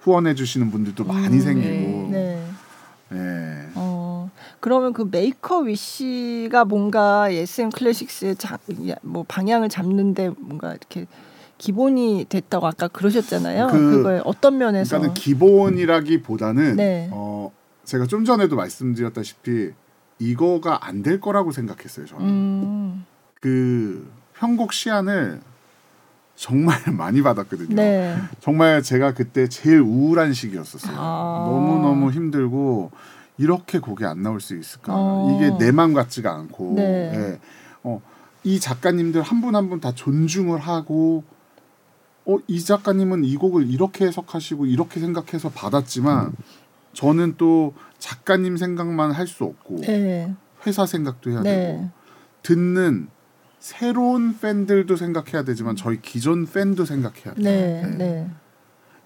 네, 후원해 주시는 분들도 많이 음, 생기고 네. 네. 어, 그러면 그 Make A Wish가 뭔가 SM Classics의 자, 뭐 방향을 잡는데 뭔가 이렇게 기본이 됐다고 아까 그러셨잖아요. 그- 그, 거에 어떤 면에서 그러니까는 기본이라기보다는 네. 어, 제가 좀 전에도 말씀드렸다시피 이거가 안 될 거라고 생각했어요. 저는 음, 그 편곡 시안을 정말 많이 받았거든요. 네. 정말 제가 그때 제일 우울한 시기였었어요. 아. 너무 너무 힘들고 이렇게 곡이 안 나올 수 있을까? 어. 이게 내 맘 같지가 않고, 네. 예. 어, 이 작가님들 한 분 한 분 다 존중을 하고, 어, 이 작가님은 이 곡을 이렇게 해석하시고 이렇게 생각해서 받았지만, 저는 또 작가님 생각만 할 수 없고 네. 회사 생각도 해야 되고 네. 듣는 새로운 팬들도 생각해야 되지만 저희 기존 팬도 생각해야 돼요. 네. 네. 네.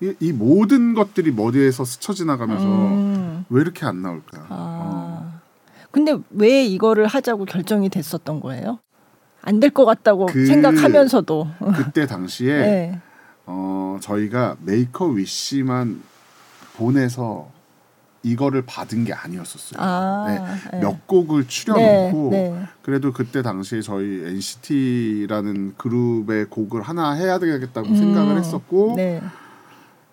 이, 이 모든 것들이 머리에서 스쳐 지나가면서 음. 왜 이렇게 안 나올까? 어. 아. 근데 왜 이거를 하자고 결정이 됐었던 거예요? 안 될 것 같다고 그- 생각하면서도. 그때 당시에 네. 어, 저희가 Make A Wish만 보내서 이거를 받은 게 아니었었어요. 아. 네. 네. 몇 곡을 추려놓고 네. 네. 그래도 그때 당시에 저희 NCT라는 그룹의 곡을 하나 해야 되겠다고 음. 생각을 했었고 네.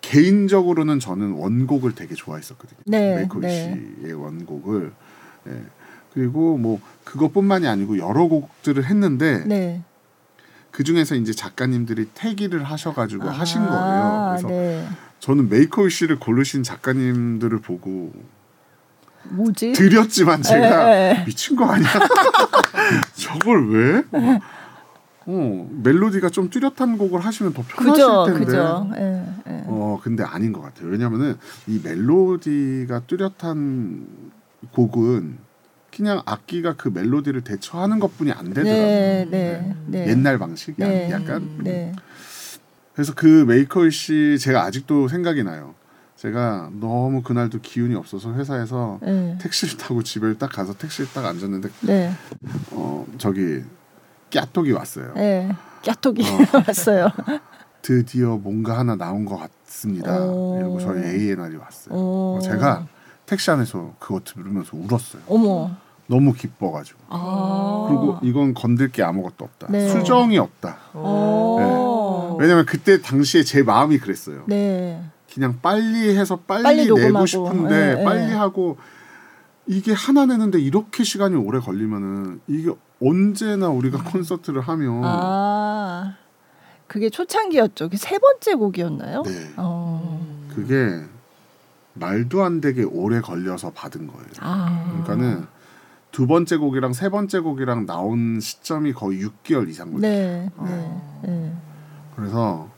개인적으로는 저는 원곡을 되게 좋아했었거든요. 네, Make A 네. Wish의 원곡을 예. 그리고 뭐 그것뿐만이 아니고 여러 곡들을 했는데 네. 그 중에서 이제 작가님들이 택일을 하셔가지고 하신 거예요. 아, 그래서 네. 저는 Make A Wish를 고르신 작가님들을 보고 뭐지? 드렸지만 제가 예, 예. 미친 거 아니야? 저걸 왜? 어 멜로디가 좀 뚜렷한 곡을 하시면 더 편하실 그죠, 텐데. 그죠. 예, 예. 어 근데 아닌 것 같아요. 왜냐면은 이 멜로디가 뚜렷한 곡은 그냥 악기가 그 멜로디를 대체하는 것뿐이 안 되더라고요. 네, 네, 네. 옛날 방식 이 네. 약간 네. 그래서 그 Make A Wish 제가 아직도 생각이 나요. 제가 너무 그날도 기운이 없어서 회사에서 네. 택시를 타고 집에 딱 가서 택시에 딱 앉았는데 네. 어 저기 깨톡이 왔어요. 네. 깨톡이 어. 왔어요. 드디어 뭔가 하나 나온 것 같습니다. 오. 이러고 저희 A&R이 왔어요. 어. 제가 택시 안에서 그거 들으면서 울었어요. 어머. 너무 기뻐가지고. 아. 그리고 이건 건들 게 아무것도 없다. 네. 수정이 없다. 어. 왜냐면 그때 당시에 제 마음이 그랬어요. 네. 그냥 빨리 해서 빨리, 빨리 내고 녹음하고. 싶은데 네, 빨리 네. 하고 이게 하나 내는데 이렇게 시간이 오래 걸리면은 이게 언제나 우리가 콘서트를 하면 아. 그게 초창기였죠. 그세 번째 곡이었나요? 네 어. 그게 말도 안 되게 오래 걸려서 받은 거예요. 아. 그러니까는 두 번째 곡이랑 세 번째 곡이랑 나온 시점이 거의 6개월 이상 걸렸어요. 네. 네. 네. 그래서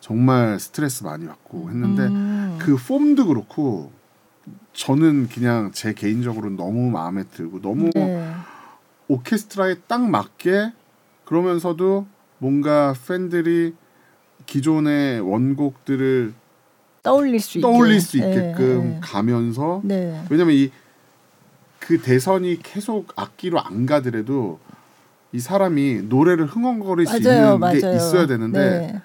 정말 스트레스 많이 받고 했는데 음. 그 폼도 그렇고 저는 그냥 제 개인적으로 너무 마음에 들고 너무 네. 오케스트라에 딱 맞게 그러면서도 뭔가 팬들이 기존의 원곡들을 떠올릴 수 있게. 떠올릴 수 네, 있게끔 네. 가면서 네. 왜냐면 이 그 대선이 계속 악기로 안 가더라도 이 사람이 노래를 흥얼거릴 수 있는 맞아요. 게 있어야 되는데 네.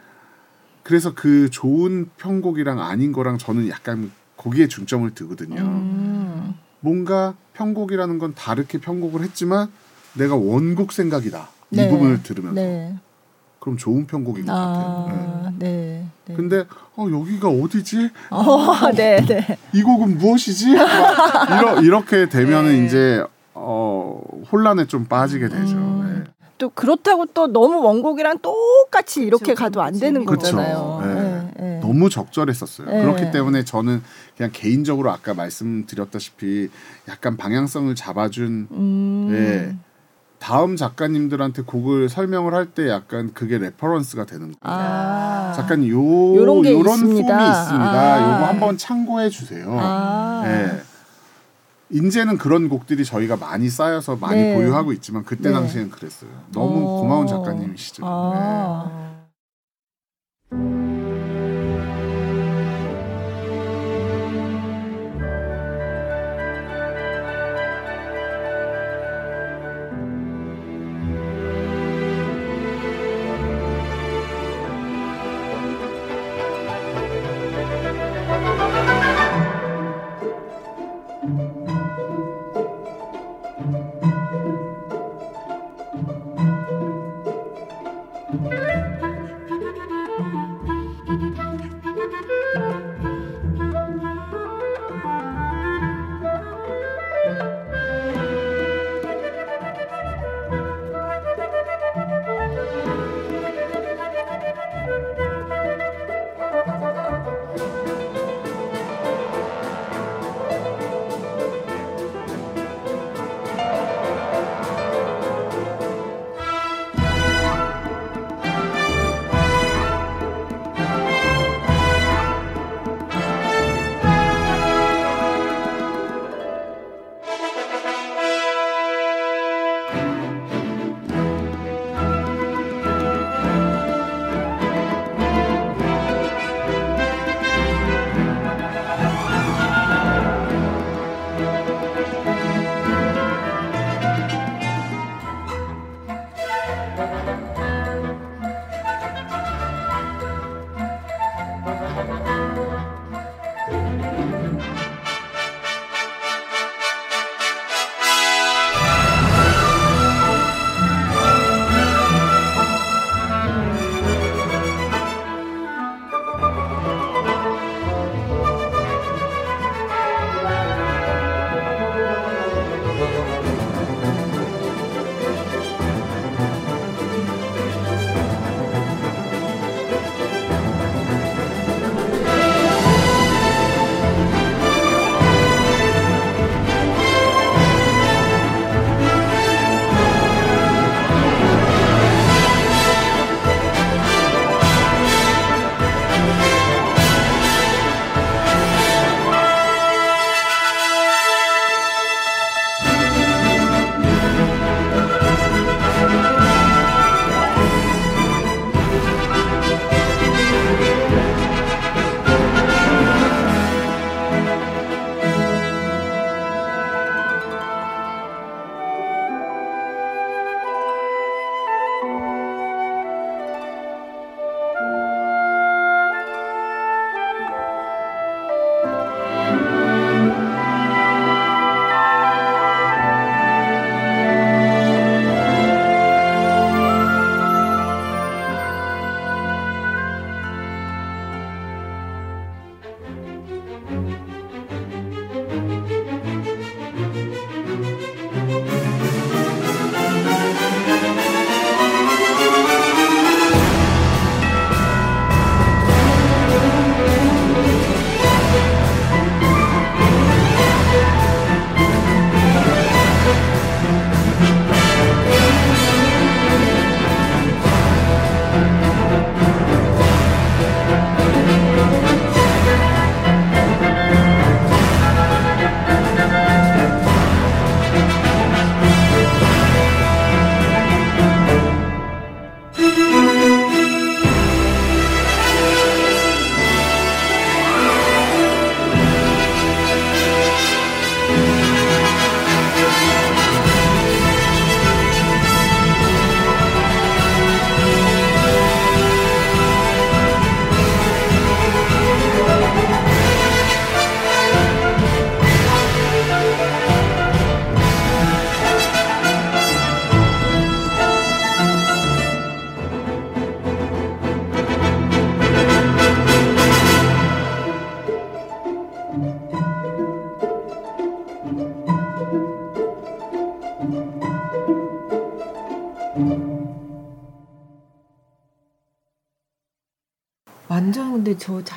그래서 그 좋은 편곡이랑 아닌 거랑 저는 약간 거기에 중점을 두거든요. 음. 뭔가 편곡이라는 건 다르게 편곡을 했지만 내가 원곡 생각이다. 네. 이 부분을 들으면서 네. 그럼 좋은 편곡인 것 같아요. 네. 아, 네. 네. 근데 어 여기가 어디지? 어, 네, 네. 이 곡은 무엇이지? 막 이러, 이렇게 되면은 네. 이제 어 혼란에 좀 빠지게 되죠. 음. 네. 또 그렇다고 또 너무 원곡이랑 똑같이 이렇게 그쵸, 가도 안. 되는 그쵸. 거잖아요. 네. 네, 네. 너무 적절했었어요. 네. 그렇기 때문에 저는 그냥 개인적으로 아까 말씀드렸다시피 약간 방향성을 잡아준 음. 네. 다음 작가님들한테 곡을 설명을 할 때 약간 그게 reference가 되는 거예요. 아. 작가님 요 요런 게 요런 있습니다. 폼이 있습니다. 아. 요거 한번 참고해 주세요. 아. 예. 이제는 그런 곡들이 저희가 많이 쌓여서 많이 네. 보유하고 있지만 그때 네. 당시엔 그랬어요. 너무 어. 고마운 작가님이시죠. 네. 아. 네.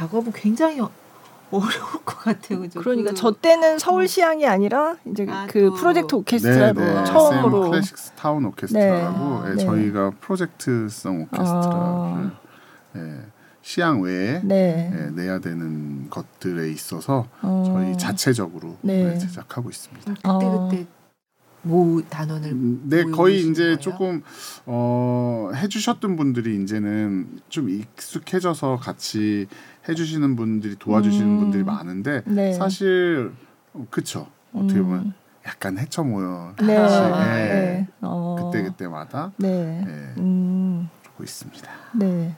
작업은 굉장히 어- 어려울 것 같아요. 그죠? 그러니까 그- 저 때는 서울시향이 아니라 이제 아, 그 또. 프로젝트 오케스트라로 네, 네. 처음으로 SM 클래식스 타운 오케스트라라고 네. 예, 네. 저희가 프로젝트성 오케스트라를 예, 시향 외에 네. 예, 내야 되는 것들에 있어서 어. 저희 자체적으로 네. 네, 제작하고 있습니다. 그때 어. 그때 뭐 단원을 음, 네, 거의 이제 거예요? 조금 어, 해주셨던 분들이 이제는 좀 익숙해져서 같이 해주시는 분들이 도와주시는 음. 분들이 많은데 네. 사실 어, 그쵸 어떻게 음. 보면 약간 헤쳐 모여 네. 예. 네. 어. 그때 그때마다 네. 예, 음. 하고 있습니다. 네.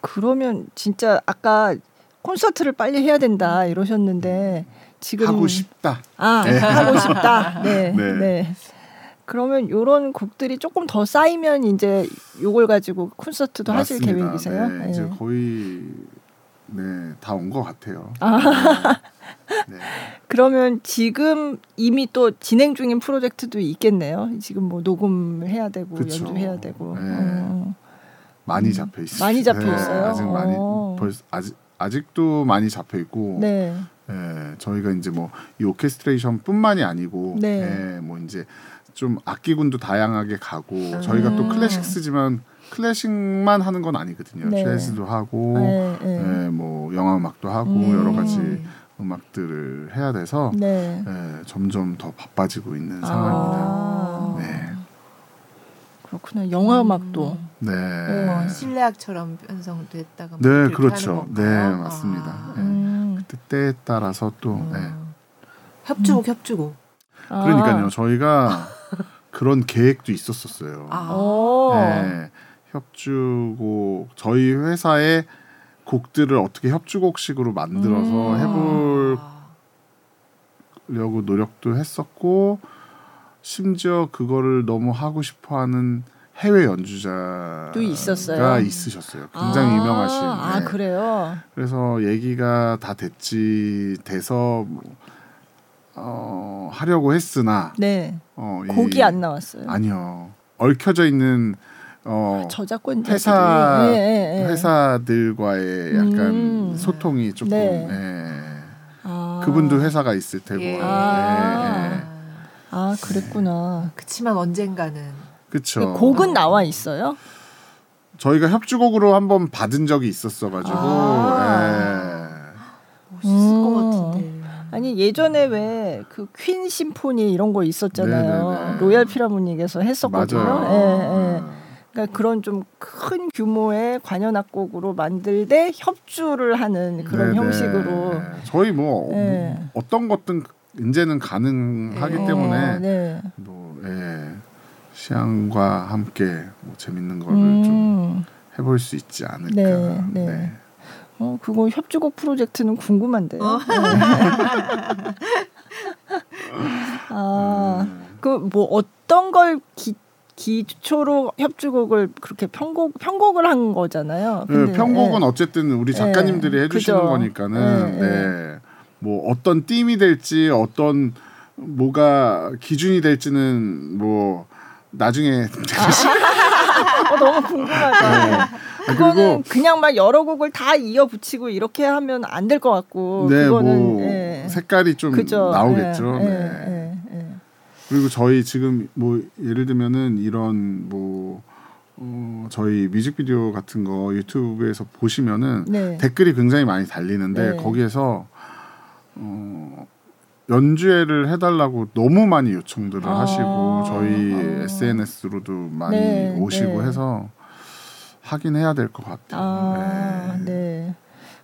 그러면 진짜 아까 콘서트를 빨리 해야 된다 이러셨는데 지금 하고 싶다. 아 네. 하고 싶다. 네. 네. 네. 그러면 요런 곡들이 조금 더 쌓이면 이제 요걸 가지고 콘서트도 하실 맞습니다. 계획이세요? 네, 이제 거의 네, 다 온 것 같아요. 아. 네. 네. 그러면 지금 이미 또 진행 중인 프로젝트도 있겠네요. 지금 뭐 녹음을 해야 되고 그쵸. 연주해야 되고. 네. 어. 많이 음. 잡혀 있어요. 많이 잡혀 있어요? 아직 많이 어. 벌써 아직 아직도 많이 잡혀 있고 네. 예, 저희가 이제 뭐 이 오케스트레이션뿐만이 아니고 네. 예, 뭐 이제 좀 악기군도 다양하게 가고 음. 저희가 또 클래식스지만 클래식만 하는 건 아니거든요. 네. 재즈도 하고 네. 네. 예, 뭐 영화 음악도 하고 음. 여러 가지 음악들을 해야 돼서 네. 예, 점점 더 바빠지고 있는 아. 상황입니다. 네. 그렇구나. 영화 음악도. 네. 어, 실내악처럼 편성됐다가 뭐 네, 그렇죠. 네? 맞습니다. 아. 네. 음. 때에 따라서 또 음. 네. 협주곡 협주곡. 아. 그러니까요. 저희가 그런 계획도 있었었어요. 아. 오. 네, 협주곡 저희 회사의 곡들을 어떻게 협주곡식으로 만들어서 음. 해보려고 노력도 했었고 심지어 그거를 너무 하고 싶어하는 해외 연주자가 또 있었어요? 있으셨어요. 굉장히 아, 유명하신. 아 네. 그래요. 그래서 얘기가 다 됐지 돼서 뭐, 어, 하려고 했으나 네. 어, 이- 곡이 안 나왔어요. 아니요 얽혀져 있는 어, 저작권자들이 회사 예, 예, 예. 회사들과의 약간 음. 소통이 조금 네. 예. 아. 그분도 회사가 있을 테고 예. 아. 예, 예. 아 그랬구나. 그치만 언젠가는 그쵸 곡은 나와 있어요? 저희가 협주곡으로 한번 받은 적이 있었어가지고 아. 멋있을 음. 아니 예전에 왜 그 퀸 심포니 이런 거 있었잖아요. 네네네. 로얄 피라모닉에서 예. 했었거든요. 예, 예. 그러니까 그런 좀 큰 규모의 관현 악곡으로 만들 때 협주를 하는 그런 네네. 형식으로. 저희 뭐, 네. 뭐 어떤 것든 이제는 가능하기 네. 때문에 어, 네. 뭐 예, 시향과 함께 뭐 재밌는 거를 좀 음. 해볼 수 있지 않을까. 네, 네. 어, 그거 협주곡 프로젝트는 궁금한데요. 네. 아, 음. 그뭐 어떤 걸 기, 기초로 협주곡을 그렇게 편곡 편곡을 한 거잖아요. 네, 근데, 편곡은 예. 어쨌든 우리 작가님들이 네, 해주시는 그죠. 거니까는 네, 네. 뭐 어떤 띠임이 될지 어떤 뭐가 기준이 될지는 뭐 나중에 어, 너무 궁금하다. 네. 아, 그거는 그냥 막 여러 곡을 다 이어 붙이고 이렇게 하면 안 될 것 같고 네, 그거는 뭐 예. 색깔이 좀 그죠. 나오겠죠. 예, 네. 예, 예, 예. 그리고 저희 지금 뭐 예를 들면은 이런 뭐 어, 저희 뮤직비디오 같은 거 유튜브에서 보시면은 네. 댓글이 굉장히 많이 달리는데 네. 거기에서 어, 연주회를 해달라고 너무 많이 요청들을 아. 하시고 저희 아. SNS로도 많이 네, 오시고 네. 해서 하긴 해야 될 것 같아요. 아, 네. 네.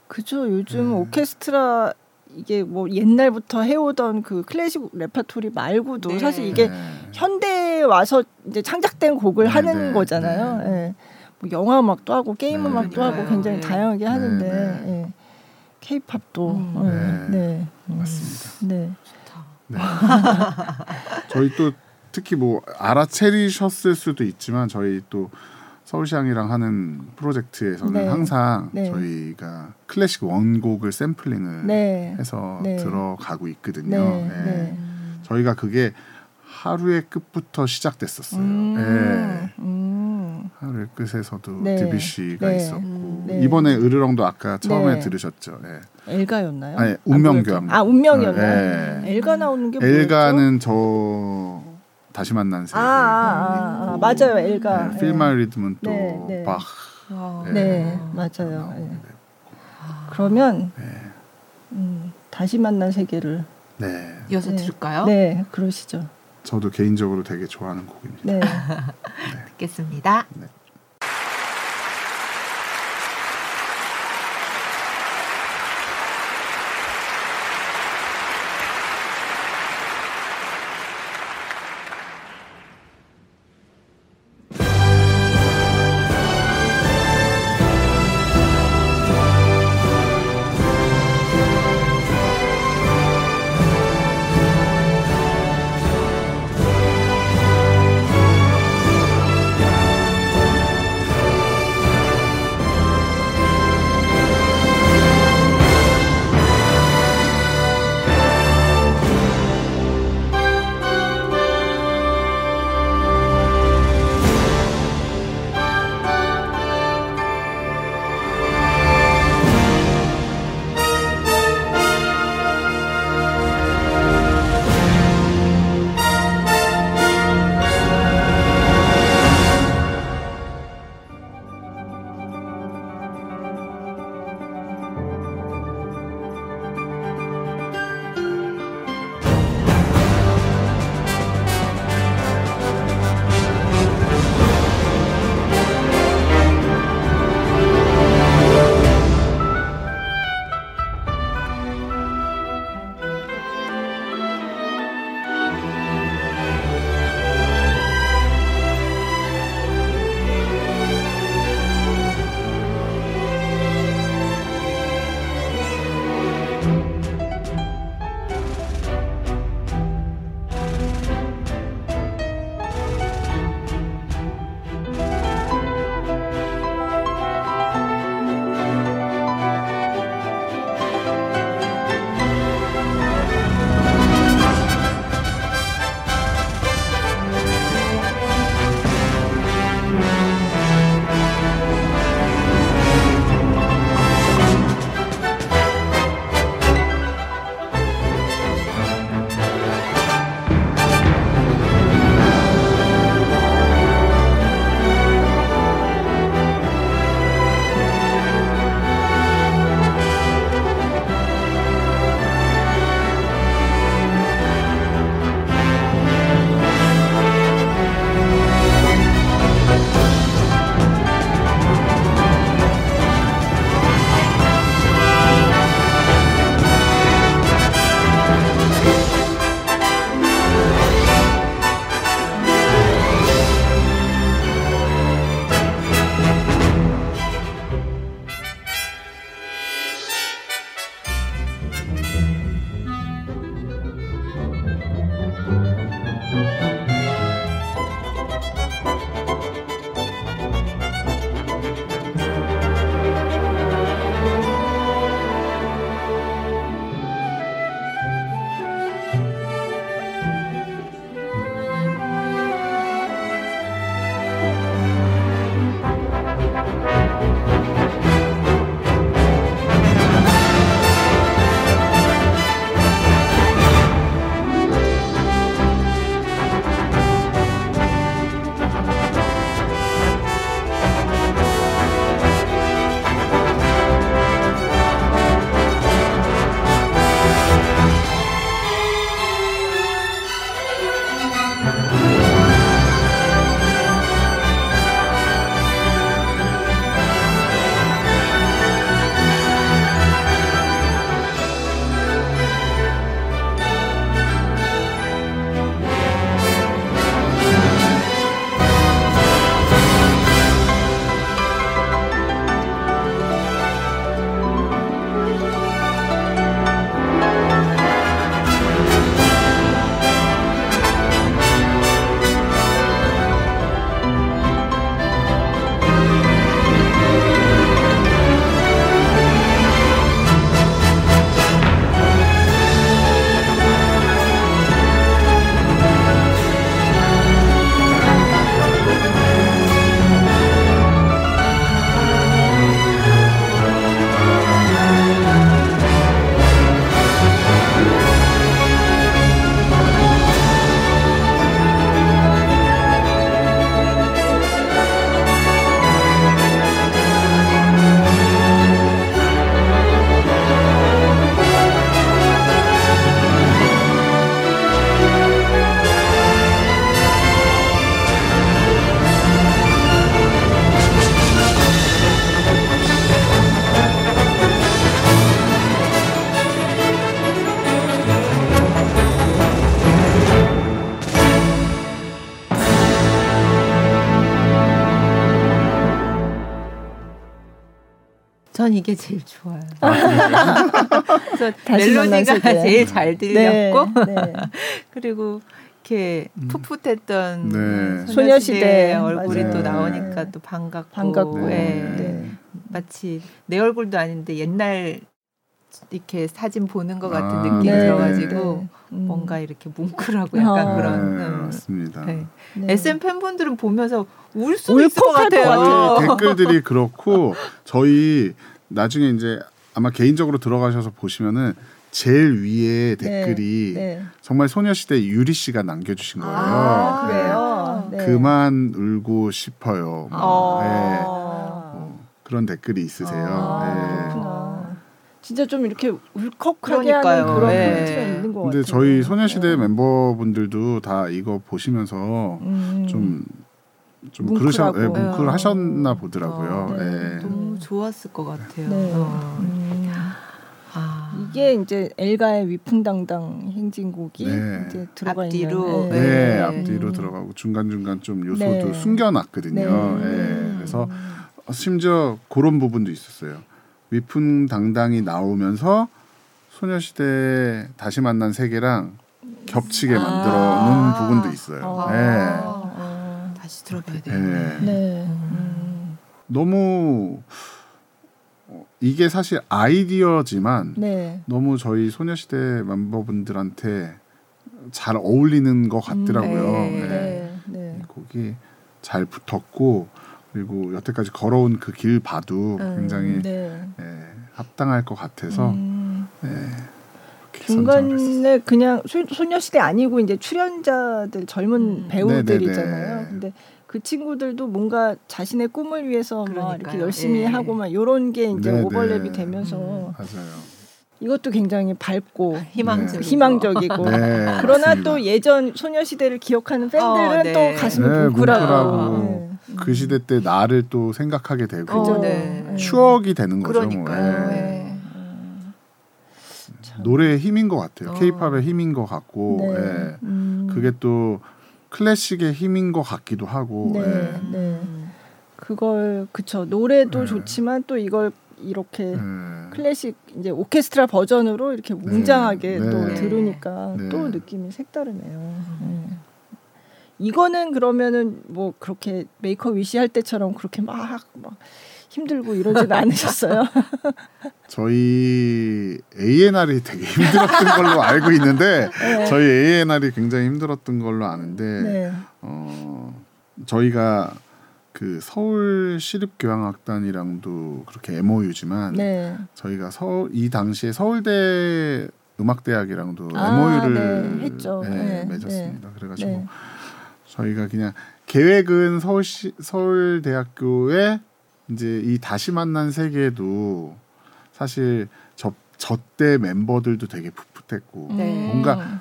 그죠. 요즘 네. 오케스트라 이게 뭐 옛날부터 해오던 그 클래식 레파토리 말고도 네. 사실 이게 네. 현대에 와서 이제 창작된 곡을 네, 하는 네, 거잖아요. 네. 예. 뭐 영화 음악도 하고 게임 네, 음악도 네. 하고 굉장히 네. 다양하게 하는데 네, 예. 케이팝도 음. 네. 네. 음. 맞습니다. 네. 좋다. 네. 저희 또 특히 뭐 알아채리셨을 수도 있지만 저희 또 서울시향이랑 하는 프로젝트에서는 네. 항상 네. 저희가 클래식 원곡을 샘플링을 네. 해서 네. 들어가고 있거든요. 네. 네. 네. 저희가 그게 하루의 끝부터 시작됐었어요. 음. 네. 음. 음. 하루의 끝에서도 네. 드뷔시가 네. 있었고 음. 네. 이번에 으르렁도 아까 처음에 네. 들으셨죠. 예. 엘가였나요? 아니 운명교향. 아 운명이었나요? 예. 엘가 나오는 게 뭐였죠? 엘가는 저 다시 만난 세계. 아, 아, 아, 아, 맞아요 엘가. 네, 필마 리듬은 또 네, 네. 박. 어. 네. 네 맞아요. 예. 그러면 음, 다시 만난 세계를 네. 이어서 네. 들을까요? 네 그러시죠. 저도 개인적으로 되게 좋아하는 곡입니다. 네. 듣겠습니다. 전 이게 제일 좋아요. 아, 그래서 멜로디가. 제일 잘 들렸고 네, 네. 그리고 이렇게 풋풋했던 네. 소녀시대 얼굴이 맞아요. 또 나오니까 네. 또 반갑고, 반갑고. 네. 예. 네. 마치 내 얼굴도 아닌데 옛날 이렇게 사진 보는 것 같은 아, 느낌이 네. 들어가지고 음. 뭔가 이렇게 뭉클하고 약간 아. 그런 네, 음. 맞습니다. 네. 네. SM 팬분들은 보면서 울 수도 있을 것 같아요. 같아요. 네, 댓글들이 그렇고 저희 나중에 이제 아마 개인적으로 들어가셔서 보시면은 제일 위에 댓글이 네. 정말 소녀시대 유리 씨가 남겨주신 거예요. 아, 네. 그래요. 네. 그만 울고 싶어요. 뭐, 어. 네. 아. 뭐 그런 댓글이 있으세요. 아, 네. 진짜 좀 이렇게 울컥하게 그러니까요. 하는 그런 네. 포인트가 있는 것 근데 같아요. 저희 소녀시대 네. 멤버분들도 다 이거 보시면서 음. 좀, 좀 뭉클하고. 그러셨, 네, 뭉클하셨나 어. 보더라고요. 어, 네. 네. 너무 좋았을 것 같아요. 네. 어. 음. 아. 이게 이제 엘가의 위풍당당 행진곡이 네. 이제 들어가 앞뒤로, 있는 네, 네. 앞뒤로 음. 들어가고 중간 중간 좀 요소도 네. 숨겨놨거든요. 네. 예, 그래서 심지어 그런 부분도 있었어요. 위풍당당이 나오면서 소녀시대 다시 만난 세계랑 겹치게 만들어 놓은 아. 부분도 있어요. 아. 다시 들어봐야 예. 돼요. 네. 음. 너무 어, 이게 사실 아이디어지만 네. 너무 저희 소녀시대 멤버분들한테 잘 어울리는 것 같더라고요. 네. 예. 네. 네. 이 곡이 잘 붙었고 그리고 여태까지 걸어온 그 길 봐도 음, 굉장히 네. 예, 합당할 것 같아서 음. 예. 중간에 그냥 소, 소녀시대 아니고 이제 출연자들 젊은 음. 배우들이잖아요. 네네네. 근데 그 친구들도 뭔가 자신의 꿈을 위해서 막 이렇게 그러니까요. 열심히 예. 하고 막 이런 게 이제 네네. 오버랩이 되면서 음. 맞아요. 이것도 굉장히 밝고 희망적이고. 희망적이고 네, 그러나 맞습니다. 또 예전 소녀시대를 기억하는 팬들은 어, 네. 또 가슴이 네, 뭉클하고 뭉클하고 그 시대 때 나를 또 생각하게 되고 어, 그죠. 네. 네. 추억이 되는 거죠. 그러니까요. 뭐. 예. 네. 노래의 힘인 것 같아요. 어. 케이팝의 힘인 것 같고 네. 예. 음. 그게 또 클래식의 힘인 것 같기도 하고 네. 예. 네. 그걸 그쵸 노래도 네. 좋지만 또 이걸 이렇게 예. 클래식 이제 오케스트라 버전으로 이렇게 웅장하게 네. 또 네. 들으니까 네. 또 느낌이 색다르네요. 네. 이거는 그러면은 뭐 그렇게 Make a Wish 할 때처럼 그렇게 막, 막 힘들고 이러진 않으셨어요? 저희 A&R이 되게 힘들었던 걸로 알고 있는데 네. 저희 A&R이 굉장히 힘들었던 걸로 아는데 네. 어, 저희가 그 서울 시립교향악단이랑도 그렇게 MOU지만 네. 저희가 서, 이 당시에 서울대 음악대학이랑도 아, MOU를 네, 했죠. 예, 네, 맺었습니다. 그래가지고 네. 저희가 그냥 계획은 서울시 서울대학교에 이제 이 다시 만난 세계도 사실 저저때 멤버들도 되게 풋풋했고 네. 뭔가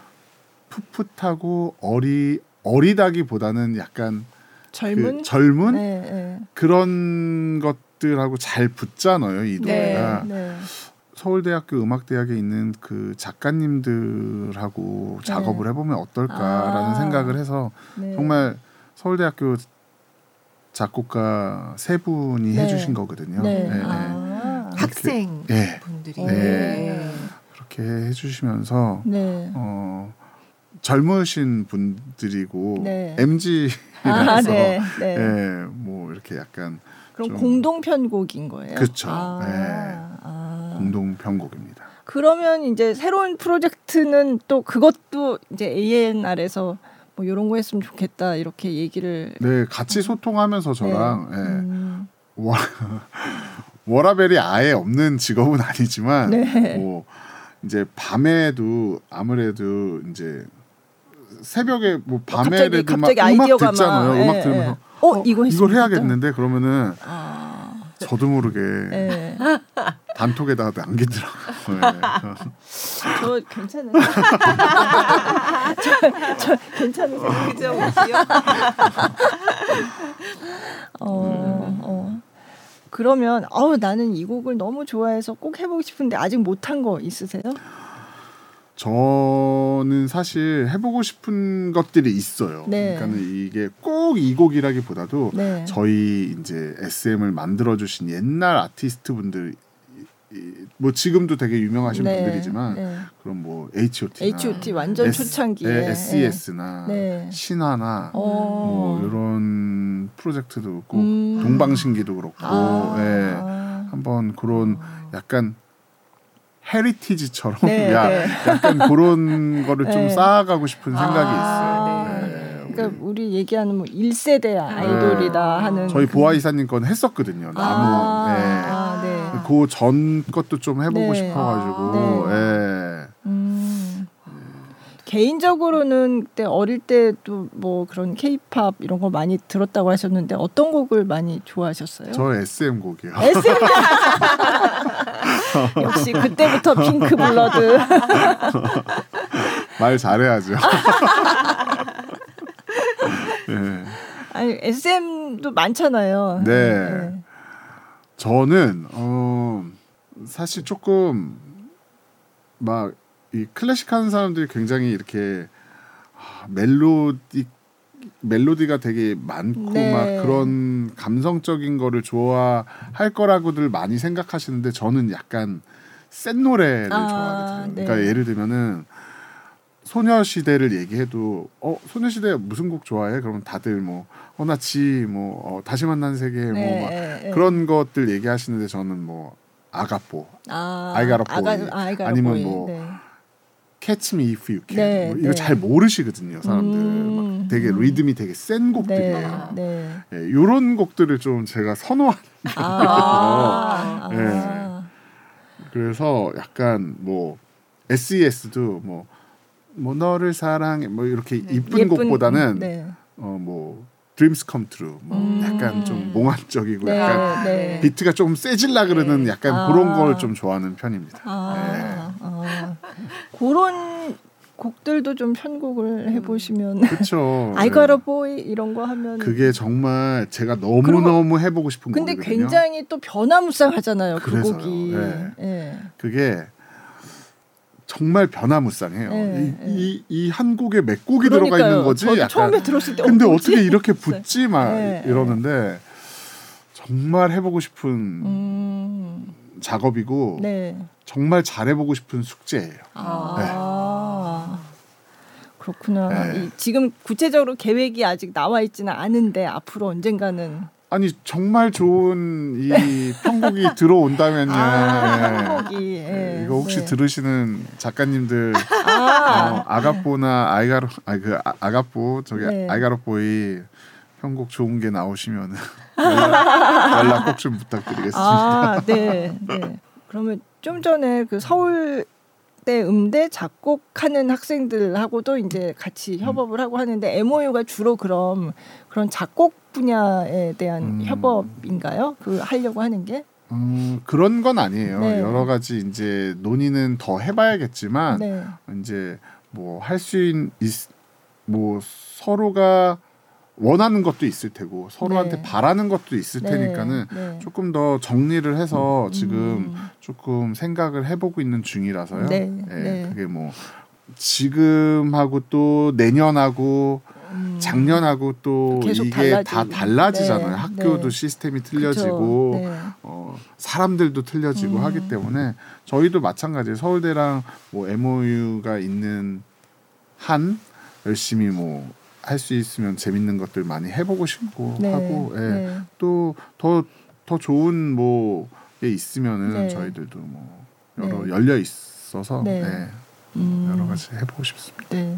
풋풋하고 어리 어리다기보다는 약간 젊은 그 젊은 네, 네. 그런 것들하고 잘 붙잖아요 이 네. 노래가 네. 서울대학교 음악대학에 있는 그 작가님들하고 네. 작업을 해보면 어떨까라는 아. 생각을 해서 네. 정말 서울대학교 작곡가 세 분이 네. 해주신 거거든요. 네. 네, 네. 아. 학생 네. 분들이 네. 그렇게 해주시면서 네. 어, 젊으신 분들이고 네. MG라서 아, 네. 네. 예, 뭐 이렇게 약간 그럼 좀- 공동 편곡인 거예요. 그쵸. 아, 네. 아. 공동 편곡입니다. 그러면 이제 새로운 프로젝트는 또 그것도 이제 A&R에서 뭐 이런 거 했으면 좋겠다 이렇게 얘기를 네, 같이 소통하면서 저랑 예, 음, 워, 워라벨이 아예 없는 직업은 아니지만 네. 뭐 이제 밤에도 아무래도 이제 새벽에 뭐 갑자기 밤에라도 막 음악 듣잖아요. 막, 음악 예, 들으면서 예. 어, 이거 했으면 이걸. 해야겠는데 그러면은 아, 저도 모르게 네. 단톡에다가 남기더라고요. 네. 저 괜찮으세요? 저, 저 괜찮으세요? 그죠? 귀여워. 어, 어. 그러면 어우 나는 이 곡을 너무 좋아해서 꼭 해보고 싶은데 아직 못한 거 있으세요? 저는 사실 해보고 싶은 것들이 있어요. 네. 그러니까는 이게 꼭 이 곡이라기보다도 네. 저희 이제 SM을 만들어 주신 옛날 아티스트 분들 이- 뭐 지금도 되게 유명하신 네, 분들이지만 네. 그럼 뭐 H.O.T.나 H.O.T 완전 초창기에 S.E.S나 네. 신화나 어. 뭐 이런 프로젝트도 있고 음. 동방신기도 그렇고 아. 예. 한번 그런 약간 헤리티지처럼 네, 야, 네. 약간 그런 거를 좀 네. 쌓아가고 싶은 생각이 아, 있어요. 네. 네, 그러니까 우리 얘기하는 뭐 1세대 아이돌이다 네. 하는 저희 그- 보아 이사님 건 했었거든요. 나무. 아, 네. 아, 네. 그 전 것도 좀 해보고 네. 싶어가지고. 네. 예. 음. 개인적으로는 그때 어릴 때도 뭐 그런 케이팝 이런 거 많이 들었다고 하셨는데 어떤 곡을 많이 좋아하셨어요? 저 SM 곡이요. SM 역시 그때부터 핑크 블러드 말 잘해야죠. 네. 아니 SM도 많잖아요. 네. 저는 어 사실 조금 막 이 클래식 하는 사람들이 굉장히 이렇게 아, 멜로디 멜로디가 되게 많고 네. 막 그런 감성적인 거를 좋아할 거라고들 많이 생각하시는데 저는 약간 센 노래를 아, 좋아하거든요. 네. 그러니까 예를 들면은 소녀시대를 얘기해도 어 소녀시대 무슨 곡 좋아해? 그러면 다들 뭐 어나지 뭐 어, 다시 만난 세계 뭐 네, 막 네, 네. 그런 것들 얘기하시는데 저는 뭐 아가뽀, 아. 아가- got a 아니면. 뭐 네. Catch Me If You Can 네, 뭐 이거 네. 잘 모르시거든요 사람들 음, 막 되게 음. 리듬이 되게 센 곡들이에요. 네, 네. 예, 이런 곡들을 좀 제가 선호하는 아, 네. 아. 그래서 약간 뭐 SES도 뭐, 뭐 너를 사랑해 뭐 이렇게 이쁜 예쁜- 곡보다는 네. 어뭐 Dreams Come True 뭐 음. 약간 좀 몽환적이고 네, 약간 네. 비트가 좀 세질라 그러는 네. 약간 아. 그런 걸 좀 좋아하는 편입니다. 아, 아. 그런 곡들도 좀 편곡을 해보시면 그렇죠. I got a boy 이런 거 하면 그게 정말 제가 너무 너무 해보고 싶은 근데 곡이거든요. 굉장히 또 변화무쌍하잖아요 그. 곡이 네. 예. 그게 정말 변화무쌍해요. 네, 이이한 곡에 몇 곡이 들어가 그러니까요. 있는 거지. 약간 처음에 들었을 때 근데 어, 뭐지? 어떻게 이렇게 붙지 막 네, 이러는데 정말 해보고 싶은 음, 작업이고 네. 정말 잘해보고 싶은 숙제예요. 아. 그렇구나. 네. 이, 지금 구체적으로 계획이 아직 나와 있지는 않은데 앞으로 언젠가는 아니 정말 좋은 이 편곡이 들어온다면요. 아, 예. 편곡이 예. 이거 혹시 네. 들으시는 작가님들 아, 어, 아가뽀나 아이가로 아그 아가뽀 저기 네. 아이가로뽀이 편곡 좋은 게 나오시면은 연락, 연락 꼭 좀 부탁드리겠습니다. 아, 네, 네. 그러면 좀 전에 그 서울 대 음대 작곡하는 학생들하고도 이제 같이 협업을 하고 하는데 MOU가 주로 그럼 그런 작곡 분야에 대한 음. 협업인가요? 그 하려고 하는 게? 음, 그런 건 아니에요. 네. 여러 가지 이제 논의는 더 해봐야겠지만 네. 이제 뭐 할 수 있는 뭐 서로가 원하는 것도 있을 테고 서로한테 네. 바라는 것도 있을 네, 테니까는 네. 조금 더 정리를 해서 지금 음. 조금 생각을 해보고 있는 중이라서요. 네, 예, 네. 그게 뭐 지금하고 또 내년하고 음. 작년하고 또 이게 다 달라지고. 달라지잖아요. 네, 학교도 네. 시스템이. 틀려지고 네. 어, 사람들도 틀려지고 음. 하기 때문에 저희도 마찬가지예요. 서울대랑 뭐 MOU가 있는 한 열심히 뭐 할 수 있으면 재밌는 것들 많이 해보고 싶고 네. 하고 예. 네. 또더 더 좋은 뭐게 있으면은 네. 저희들도 뭐 여러 네. 열려 있어서 네. 네. 음. 여러 가지 해보고 싶습니다. 네.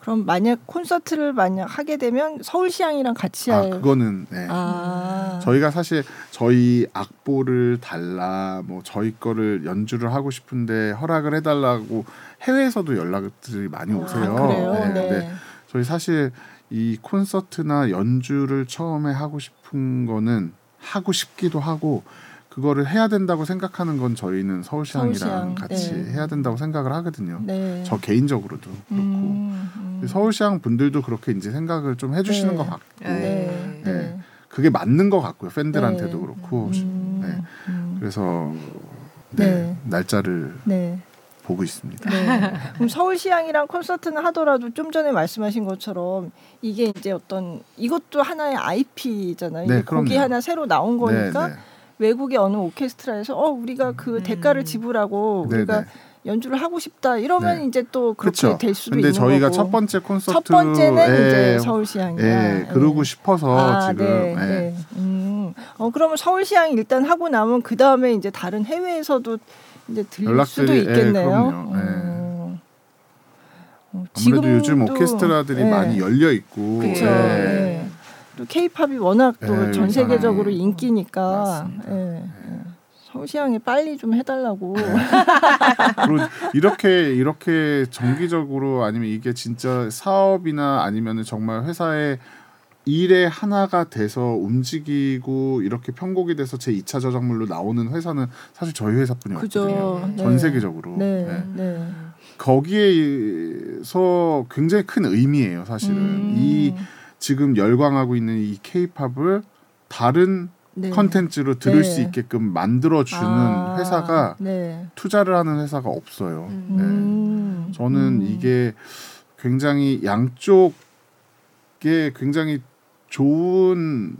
그럼 만약 콘서트를 만약 하게 되면 서울시향이랑 같이 아할 그거는 네. 아. 저희가 사실 저희 악보를 달라 뭐 저희 거를 연주를 하고 싶은데 허락을 해달라고 해외에서도 연락들이 많이 오세요. 아, 그래요? 네, 네. 근데 저희 사실 이 콘서트나 연주를 처음에 하고 싶은 거는 하고 싶기도 하고 그거를 해야 된다고 생각하는 건 저희는 서울시향이랑 서울시향, 같이 네. 해야 된다고 생각을 하거든요. 네. 저 개인적으로도 그렇고 음, 음. 서울시향 분들도 그렇게 이제 생각을 좀 해주시는 네. 것 같고 네. 네. 네. 그게 맞는 것 같고요. 팬들한테도 네. 그렇고 음, 네. 음. 그래서 네, 네. 날짜를 네. 보고 있습니다. 네. 그럼 서울시향이랑 콘서트는 하더라도 좀 전에 말씀하신 것처럼 이게 이제 어떤 이것도 하나의 IP잖아요. 네, 곡이. 하나 새로 나온 거니까 네, 네. 외국의 어느 오케스트라에서 어 우리가 그 대가를 지불하고 우리가 네네. 연주를 하고 싶다 이러면 네. 이제 또 그렇게 그렇죠. 될 수도 근데 있는 저희가 거고. 첫 번째 콘서트 첫 번째는 예, 이제 서울시향이야. 예, 그러고 싶어서 아, 지금 네, 예. 네. 음. 어 그러면 서울시향 일단 하고 나면 그 다음에 이제 다른 해외에서도 이제 들릴 연락들이, 수도 예, 있겠네요. 그럼요. 예. 어. 어, 아무래도 요즘 지금도, 오케스트라들이 예. 많이 열려 있고 그쵸. 예. 예. 또 케이팝이 워낙 또 예, 전 세계적으로 예. 인기니까. 서울시향에 빨리 좀 해달라고. 그리고 이렇게 이렇게 정기적으로 아니면 이게 진짜 사업이나 아니면은 정말 회사의 일의 하나가 돼서 움직이고 이렇게 편곡이 돼서 제 2차 저작물로 나오는 회사는 사실 저희 회사뿐이었거든요. 네. 전 세계적으로. 네, 네. 네. 거기에서 굉장히 큰 의미예요, 사실은. 음. 이 지금 열광하고 있는 이 케이팝을 다른 네. 컨텐츠로 들을 네. 수 있게끔 만들어 주는 아, 회사가 네. 투자를 하는 회사가 없어요. 음. 네. 음. 저는 음. 이게 굉장히 양쪽에 굉장히 좋은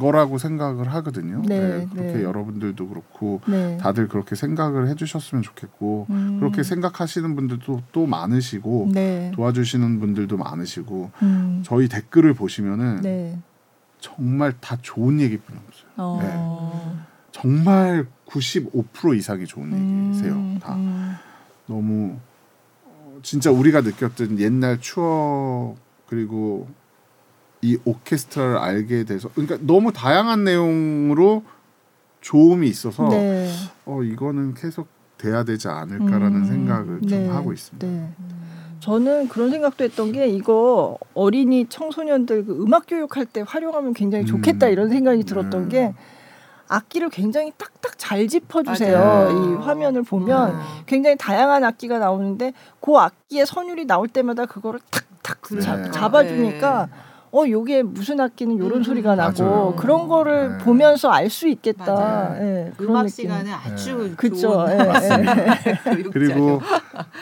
거라고 생각을 하거든요. 네, 그렇게 네. 여러분들도 그렇고 네. 다들 그렇게 생각을 해주셨으면 좋겠고 음. 그렇게 생각하시는 분들도 또 많으시고 네. 도와주시는 분들도 많으시고 음. 저희 댓글을 보시면은 네. 정말 다 좋은 얘기뿐이 없어요. 어. 정말 95% 이상이 좋은 음. 얘기세요. 다 음. 너무 어, 진짜 우리가 느꼈던 옛날 추억 그리고 이 오케스트라를 알게 돼서 그러니까 너무 다양한 내용으로 좋음이 있어서 네. 어 이거는 계속 돼야 되지 않을까라는 음. 생각을 좀 네. 하고 있습니다. 네. 저는 그런 생각도 했던 게 이거 어린이 청소년들 그 음악 교육할 때 활용하면 굉장히 좋겠다 음. 이런 생각이 들었던 네. 게 악기를 굉장히 딱딱 잘 짚어주세요. 맞아요. 이 화면을 보면 음. 굉장히 다양한 악기가 나오는데 그 악기의 선율이 나올 때마다 그거를 탁탁 네. 자- 잡아주니까 어 요게 무슨 악기는 요런 음, 소리가 나고 맞아요. 그런 거를 네. 보면서 알 수 있겠다. 맞아요. 예, 그런 음악 느낌. 시간은 아주 그쵸. 좋은. 교육자죠. 그리고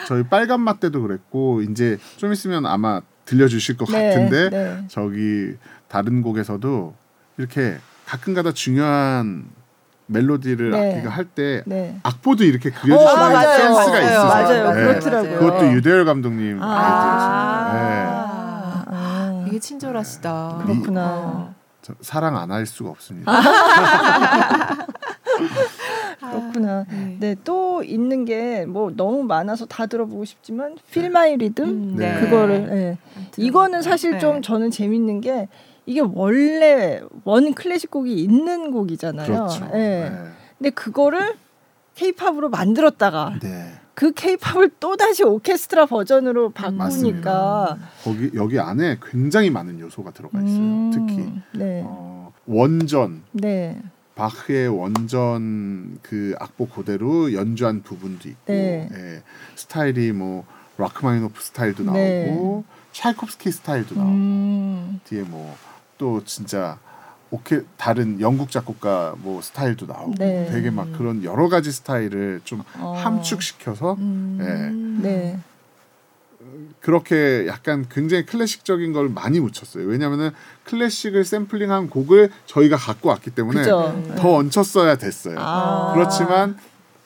저희 빨간 맛 때도 그랬고 이제 좀 있으면 아마 들려주실 것 네, 같은데 네. 저기 다른 곡에서도 이렇게 가끔가다 중요한 멜로디를 네. 악기가 할때 네. 악보도 이렇게 어, 그려주시는 맞아요. 센스가 맞아요. 있으세요. 맞아요. 네. 그렇더라고요. 그것도 유대열 감독님 아. 아, 아. 되게 친절하시다. 그렇구나. 어. 저 사랑 안 할 수가 없습니다. 그렇구나. 네. 네, 또 있는 게 뭐 너무 많아서 다 들어보고 싶지만 필마이 리듬 음, 네. 그거를 예. 이거는 사실 좀 네. 저는 재밌는 게 이게 원래 원 클래식 곡이 있는 곡이잖아요. 그렇죠. 예. 네. 근데 그거를 케이팝으로 만들었다가 네. 그 케이팝을 또 다시 오케스트라 버전으로 바꾸니까 맞습니다. 거기 여기 안에 굉장히 많은 요소가 들어가 있어요. 음, 특히 네. 어, 원전 네. 바흐의 원전 그 악보 그대로 연주한 부분도 있고 네. 예, 스타일이 뭐 라크마니노프 스타일도 나오고 네. 찰콥스키 스타일도 나오고 음. 뒤에 뭐 또 진짜 오케 다른 영국 작곡가 뭐 스타일도 나오고 네. 되게 막 그런 여러 가지 스타일을 좀 어. 함축시켜서 음. 네. 그렇게 약간 굉장히 클래식적인 걸 많이 묻혔어요. 왜냐하면은 클래식을 샘플링한 곡을 저희가 갖고 왔기 때문에 그죠. 더 얹혔어야 됐어요. 아. 그렇지만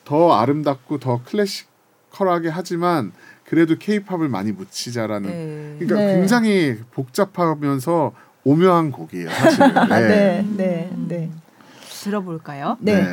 더 아름답고 더 클래시컬하게 하지만 그래도 케이팝을 많이 묻히자라는 네. 그러니까 네. 굉장히 복잡하면서 오묘한 곡이에요 사실은. 아, 네. 네. 음. 네. 들어볼까요? 네.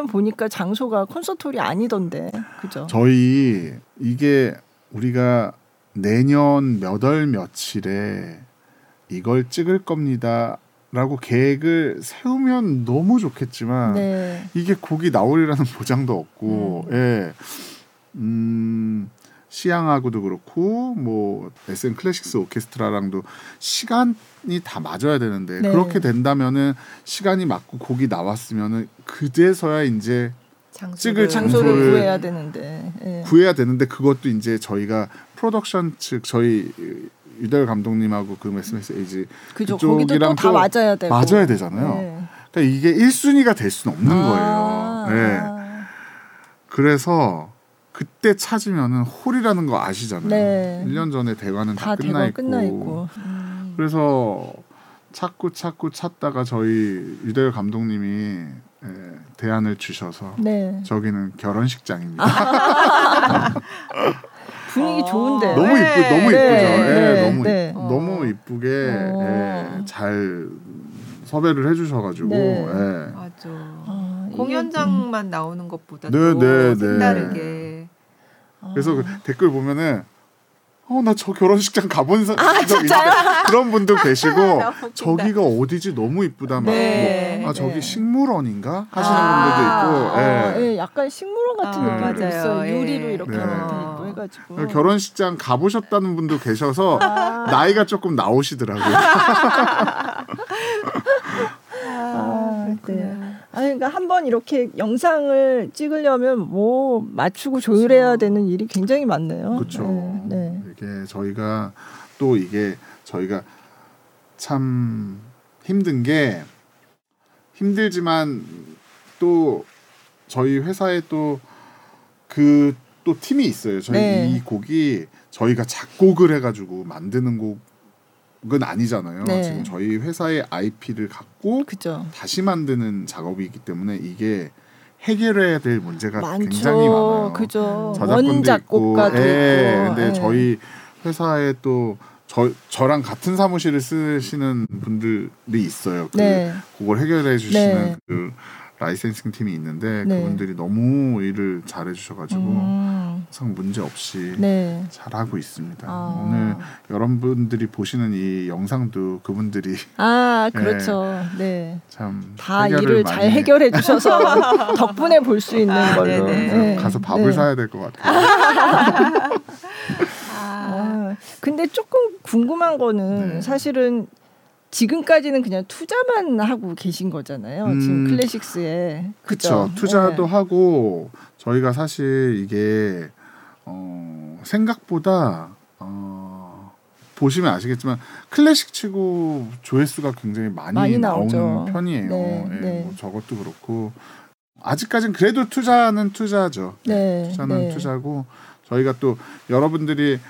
그거는 보니까 장소가 콘서트홀이 아니던데. 그죠? 저희 이게 우리가 내년 몇 월 며칠에 이걸 찍을 겁니다 라고 계획을 세우면 너무 좋겠지만 네. 이게 곡이 나오리라는 보장도 없고, 예, 음, 시향하고도 그렇고, 뭐 SM 클래식스 오케스트라랑도 시간이 다 맞아야 되는데 네. 그렇게 된다면은 시간이 맞고 곡이 나왔으면은 그제서야 이제 찍을 장소를 장소를 구해야 되는데. 예. 구해야 되는데 그것도 이제 저희가 프로덕션 측 저희 유달 감독님하고 그 메스메스 에이지 그죠. 그쪽이랑 또다또 맞아야 되고. 맞아야 되잖아요. 네. 그러니까 이게 1순위가 될 수는 없는 아, 거예요. 네. 아. 그래서 그때 찾으면은 홀이라는 거 아시잖아요. 네. 1년 전에 대관은 다, 다 끝나 있고. 끝나 있고. 음. 그래서 찾고 찾고 찾다가 저희 유달 감독님이 예, 대안을 주셔서 네. 저기는 결혼식장입니다. 분위기 어. 좋은데. 너무 네. 이쁘 너무 이쁘죠. 네, 예, 네, 너무 네. 너무 이쁘게 어. 예, 잘 섭외를 해주셔가지고 네. 예. 맞아. 아, 공연장만 나오는 것보다 네, 도 네, 네. 색다르게. 아. 그래서 그 댓글 보면은 어 나 저 결혼식장 가본 사, 아, 적 있는데 그런 분도 계시고. 저기가 어디지 너무 이쁘다 막. 네. 뭐, 아 저기 네. 식물원인가 하시는 아. 분들도 있고. 아, 예. 예, 약간 식물원 같은 아, 느낌도 맞아요. 있어요. 예. 유리로 이렇게 네. 돼 있고 해가지고. 그 결혼식장 가보셨다는 분도 계셔서 아. 나이가 조금 나오시더라고요. 아, 네. 아, 그러니까 한 번 이렇게 영상을 찍으려면 뭐 맞추고 조율해야 되는 일이 굉장히 많네요. 그렇죠. 네, 네. 이게 저희가 또 이게 저희가 참 힘든 게 힘들지만 또 저희 회사에 또 그 또 팀이 있어요. 저희 네. 이 곡이 저희가 작곡을 해가지고 만드는 곡은 아니잖아요. 네. 지금 저희 회사의 IP를 갖고 그죠. 다시 만드는 작업이기 때문에 이게 해결해야 될 문제가 많죠. 굉장히 많아요. 그죠. 저작권도 있고, 예, 있고. 근데 예. 저희 회사에 또 저, 저랑 같은 사무실을 쓰시는 분들이 있어요. 그 네. 그걸 해결해 주시는 네. 그 라이센싱 팀이 있는데 네. 그분들이 너무 일을 잘해 주셔가지고 음, 항상 문제 없이 네. 잘 하고 있습니다. 아. 오늘 여러분들이 보시는 이 영상도 그분들이 아, 예. 그렇죠. 네. 참다 해결을 일을 잘 해결해 주셔서 덕분에 볼 수 있는 아, 걸로. 네네. 네. 가서 밥을 네. 사야 될 것 같아요. 아, 아, 근데 조금 궁금한 거는 네. 사실은 지금까지는 그냥 투자만 하고 계신 거잖아요. 음, 지금 클래식스에. 그렇죠. 투자도 네. 하고 저희가 사실 이게 어, 생각보다 어, 보시면 아시겠지만 클래식 치고 조회수가 굉장히 많이, 많이 나오는. 편이에요. 네, 예, 네. 뭐 저것도 그렇고 아직까진 그래도 투자는 투자죠. 네. 투자는 네. 투자고 저희가 또 여러분들이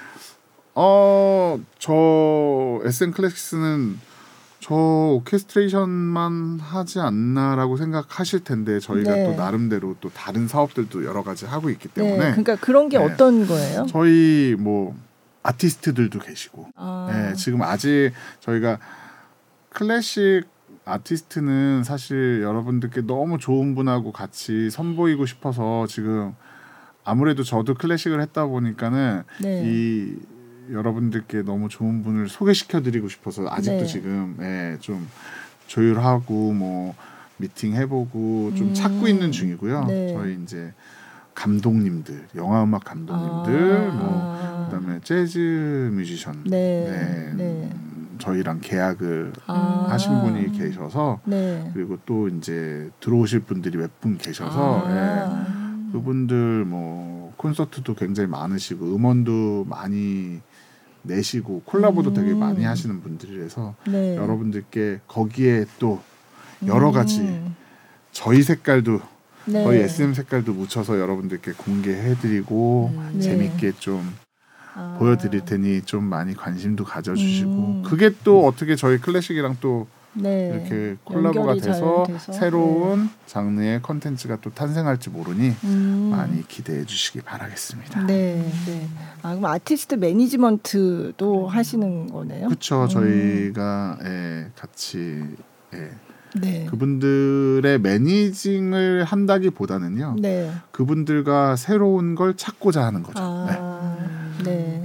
어 저 SM 클래식스는 저 오케스트레이션만 하지 않나라고 생각하실 텐데 저희가 네. 또 나름대로 또 다른 사업들도 여러 가지 하고 있기 네. 때문에 그러니까 그런 게 네. 어떤 거예요? 저희 뭐 아티스트들도 계시고 아, 네, 지금 아직 저희가 클래식 아티스트는 사실 여러분들께 너무 좋은 분하고 같이 선보이고 싶어서 지금 아무래도 저도 클래식을 했다 보니까는 네. 이 여러분들께 너무 좋은 분을 소개시켜 드리고 싶어서 아직도 네. 지금 예, 좀 조율하고 뭐 미팅 해보고 좀 음. 찾고 있는 중이고요. 네. 저희 이제 감독님들, 영화 음악 감독님들, 아. 뭐 그다음에 재즈 뮤지션, 네. 네. 음, 저희랑 계약을 아. 하신 분이 계셔서 네. 그리고 또 이제 들어오실 분들이 몇 분 계셔서 예. 아. 그분들 뭐 콘서트도 굉장히 많으시고 음원도 많이 내시고 콜라보도 음. 되게 많이 하시는 분들이라서 네. 여러분들께 거기에 또 여러 가지 음. 저희 색깔도 네. 저희 SM 색깔도 묻혀서 여러분들께 공개해드리고 음. 네. 재밌게 좀 아. 보여드릴 테니 좀 많이 관심도 가져주시고 음. 그게 또 어떻게 저희 클래식이랑 또 네. 이렇게 콜라보가 돼서, 돼서. 새로운 장르의 컨텐츠가 또 탄생할지 모르니 음. 많이 기대해 주시기 바라겠습니다. 네, 네. 아 그럼 아티스트 매니지먼트도 하시는 거네요? 그렇죠. 음. 저희가 예, 같이 예, 네. 그분들의 매니징을 한다기보다는요. 네. 그분들과 새로운 걸 찾고자 하는 거죠. 네. 아, 네.